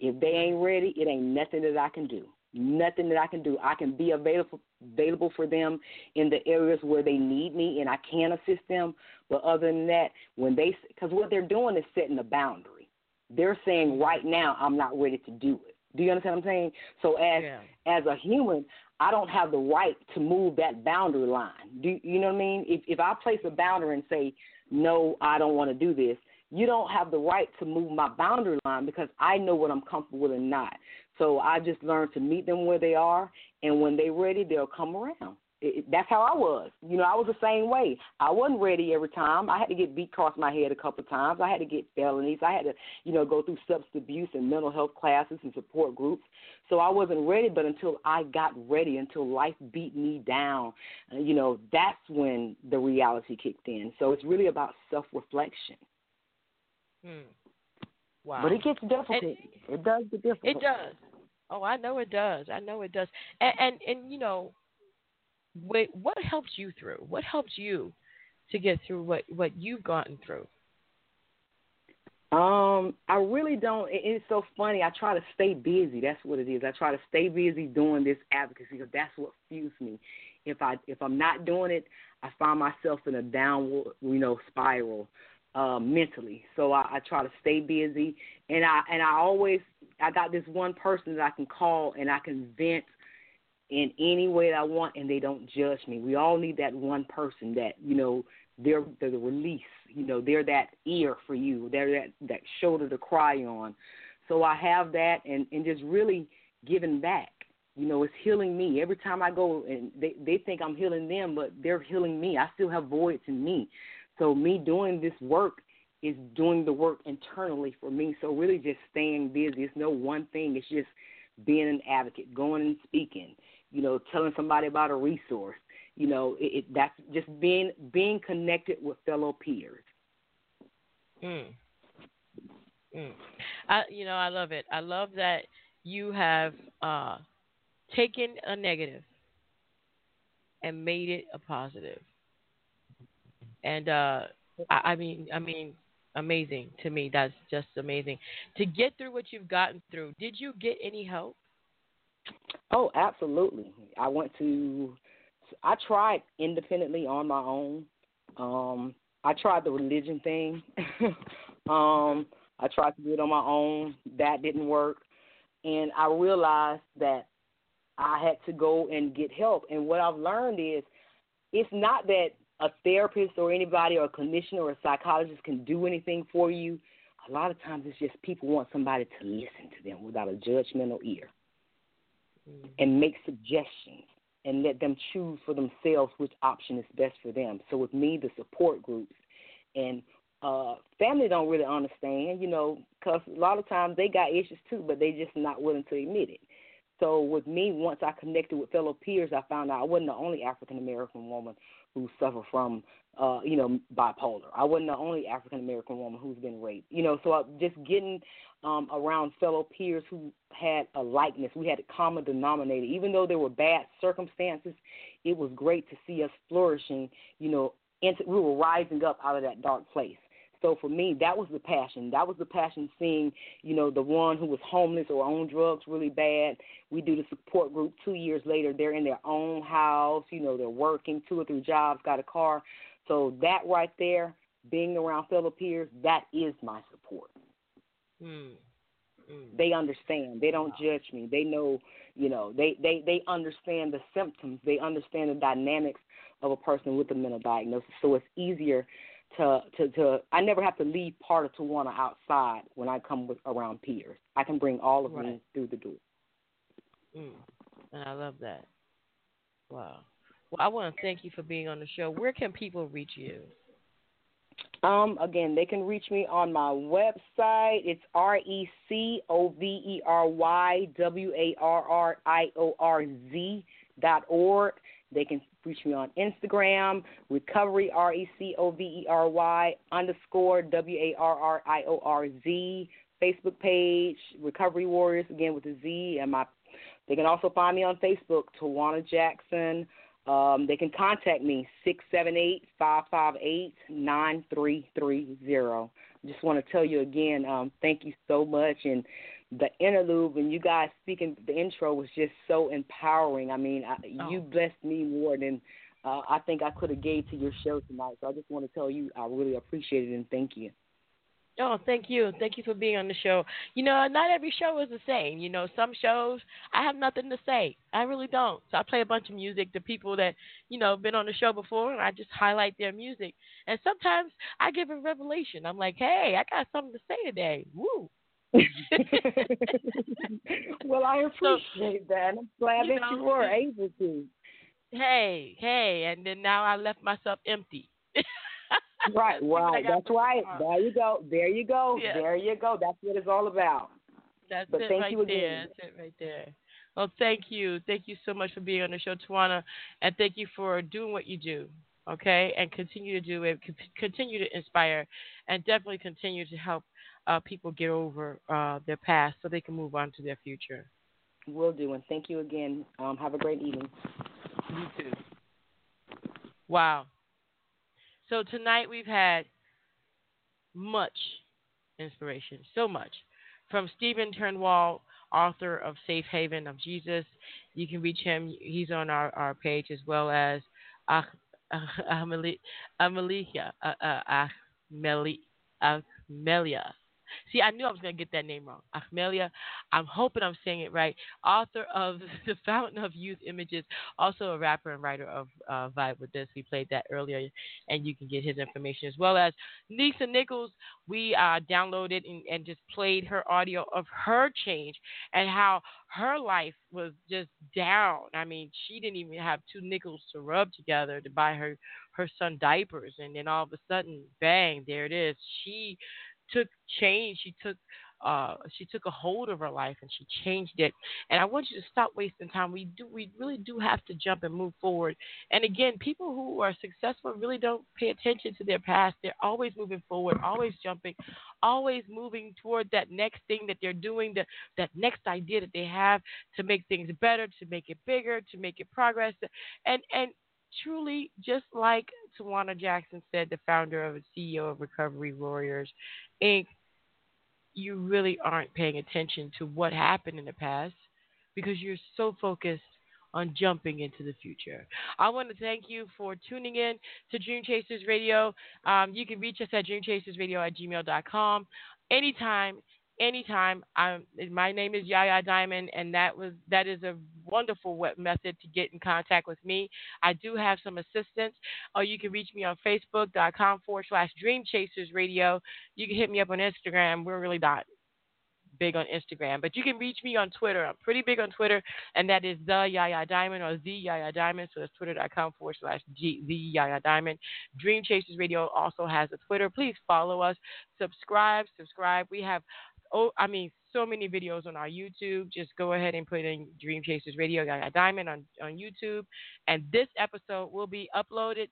If they ain't ready, it ain't nothing that I can do. Nothing that I can do. I can be available available for them in the areas where they need me, and I can assist them. But other than that, when they because what they're doing is setting a boundary. They're saying mm-hmm. right now I'm not ready to do it. Do you understand what I'm saying? So as Yeah. as a human, I don't have the right to move that boundary line. Do you know what I mean? If if I place a boundary and say no, I don't want to do this, you don't have the right to move my boundary line because I know what I'm comfortable with and not. So I just learned to meet them where they are, and when they're ready, they'll come around. It, that's how I was. You know, I was the same way. I wasn't ready every time. I had to get beat across my head a couple of times. I had to get felonies. I had to, you know, go through substance abuse and mental health classes and support groups. So I wasn't ready, but until I got ready, until life beat me down, uh, you know, that's when the reality kicked in. So it's really about self reflection. Hmm. Wow. But it gets difficult. And- it does get difficult. It does. Oh, I know it does. I know it does. And and, and you know, wait, what helps you through? What helps you to get through what what you've gotten through? Um, I really don't. it- It's so funny. I try to stay busy. That's what it is. I try to stay busy doing this advocacy because that's what fuels me. If I if I'm not doing it, I find myself in a downward, you know, spiral uh, mentally. So I, I try to stay busy, and I and I always I got this one person that I can call and I can vent in any way that I want, and they don't judge me. We all need that one person that you know they're they're the release. You know, they're that ear for you. They're that that shoulder to cry on. So I have that, and and just really giving back. You know, it's healing me every time I go, and they they think I'm healing them, but they're healing me. I still have voids in me. So me doing this work is doing the work internally for me. So really, just staying busy. It's no one thing. It's just being an advocate, going and speaking. You know, telling somebody about a resource. You know, it, it that's just being being connected with fellow peers. Mm. Mm. I you know I love it. I love that you have uh taken a negative and made it a positive. And uh, I, I mean, I mean, amazing to me. That's just amazing to get through what you've gotten through. Did you get any help? Oh, absolutely. I went to. I tried independently on my own. Um, I tried the religion thing. um, I tried to do it on my own. That didn't work. And I realized that I had to go and get help. And what I've learned is it's not that a therapist or anybody or a clinician or a psychologist can do anything for you. A lot of times it's just people want somebody to listen to them without a judgmental ear mm-hmm. and make suggestions and let them choose for themselves which option is best for them. So with me, the support groups and uh family don't really understand, you know, because a lot of times they got issues too, but they're just not willing to admit it. So with me, once I connected with fellow peers, I found out I wasn't the only African American woman who suffered from, uh, you know, bipolar. I wasn't the only African American woman who's been raped. You know, so I, just getting um, around fellow peers who had a likeness, we had a common denominator. Even though there were bad circumstances, it was great to see us flourishing. You know, into, we were rising up out of that dark place. So for me, that was the passion. That was the passion seeing, you know, the one who was homeless or on drugs really bad. We do the support group two years later. They're in their own house, you know, they're working two or three jobs, got a car. So that right there, being around fellow peers, that is my support. Mm. Mm. They understand. They don't wow. judge me. They know, you know, they, they, they understand the symptoms. They understand the dynamics of a person with a mental diagnosis. So it's easier to to to I never have to leave part of Tawanna outside when I come with around peers. I can bring all of right. me through the door. Mm. And I love that. Wow. Well, I want to thank you for being on the show. Where can people reach you? Um, again, they can reach me on my website. It's R E C O V E R Y W A R R I O R Z dot org. They can reach me on Instagram, recovery, R E C O V E R Y underscore W A R R I O R Z, Facebook page, Recovery Warriorz, again with a Z. And my, they can also find me on Facebook, Tawanna Jackson. Um, they can contact me, 678 558 9330. Just want to tell you again, um, thank you so much. And the interlude when you guys speaking the intro was just so empowering. I mean, I, oh. you blessed me more than uh, I think I could have gave to your show tonight. So I just want to tell you I really appreciate it and thank you. Oh, thank you. Thank you for being on the show. You know, not every show is the same. You know, some shows I have nothing to say. I really don't. So I play a bunch of music to people that, you know, been on the show before and I just highlight their music. And sometimes I give a revelation. I'm like, "Hey, I got something to say today." Woo. well, I appreciate so, that. I'm glad you that know, you were able to. Hey, hey, and then now I left myself empty. right, right. That's right. There you go. There you go. Yeah. There you go. That's what it's all about. That's but it thank right you there. That's it right there. Well, thank you. Thank you so much for being on the show, Tawanna, and thank you for doing what you do. Okay, and continue to do it. Continue to inspire, and definitely continue to help uh, people get over uh, their past so they can move on to their future. Will do, and thank you again. Um, have a great evening. You too. Wow. So tonight we've had much inspiration, so much from Steven Turnwald, author of Safe Haven of Jesus. You can reach him; he's on our, our page as well as ah, Amelia, Amelia, uh, Amelia, See, I knew I was going to get that name wrong. Ahmelia, I'm hoping I'm saying it right. Author of The Fountain of Youth Images, also a rapper and writer of uh, Vibe wit Dis. We played that earlier, and you can get his information as well as Lisa Nichols. We uh, downloaded and, and just played her audio of her change and how her life was just down. I mean, she didn't even have two nickels to rub together to buy her her son diapers, and then all of a sudden, bang, there it is. She took change. She took uh, she took a hold of her life and she changed it. And I want you to stop wasting time. We do, we really do have to jump and move forward. And again, people who are successful really don't pay attention to their past. They're always moving forward, always jumping, always moving toward that next thing that they're doing, that that next idea that they have to make things better, to make it bigger, to make it progress. And and truly, just like Tawanna Jackson said, the founder of and CEO of Recovery Warriorz Inc., you really aren't paying attention to what happened in the past because you're so focused on jumping into the future. I want to thank you for tuning in to Dream Chasers Radio. Um, you can reach us at dreamchasersradio at gmail.com anytime anytime. I'm, my name is Yaya Diamond, and that was that is a wonderful method to get in contact with me. I do have some assistance. Or you can reach me on Facebook.com forward slash Dream Chasers Radio. You can hit me up on Instagram. We're really not big on Instagram, but you can reach me on Twitter. I'm pretty big on Twitter, and that is the Yaya Diamond or the Yaya Diamond. So that's twitter.com forward slash G, the Yaya Diamond. Dream Chasers Radio also has a Twitter. Please follow us, subscribe, subscribe. We have oh, I mean, so many videos on our YouTube. Just go ahead and put in Dream Chasers Radio Yaya Diamond on, on YouTube. And this episode will be uploaded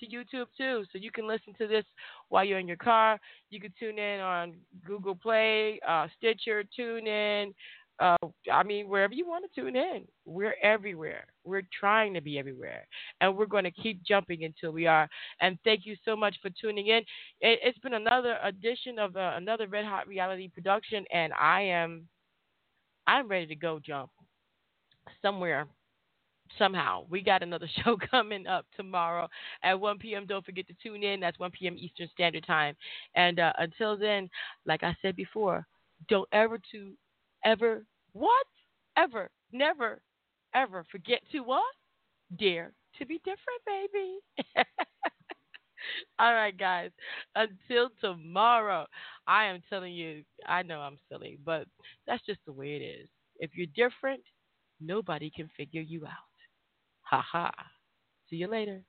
to YouTube too. So you can listen to this while you're in your car. You can tune in on Google Play, uh, Stitcher, TuneIn, uh, I mean, wherever you want to tune in, we're everywhere. We're trying to be everywhere, and we're going to keep jumping until we are. And thank you so much for tuning in. It, has been another edition of uh, another Red Hot Reality production, and I am, I'm ready to go jump somewhere. Somehow, we got another show coming up tomorrow at 1 p.m. Don't forget to tune in. That's 1 p.m. Eastern Standard Time. And uh, until then, like I said before, don't ever to ever, what? Ever, never, ever forget to what? Dare to be different, baby. All right, guys. Until tomorrow, I am telling you, I know I'm silly, but that's just the way it is. If you're different, nobody can figure you out. Ha ha. See you later.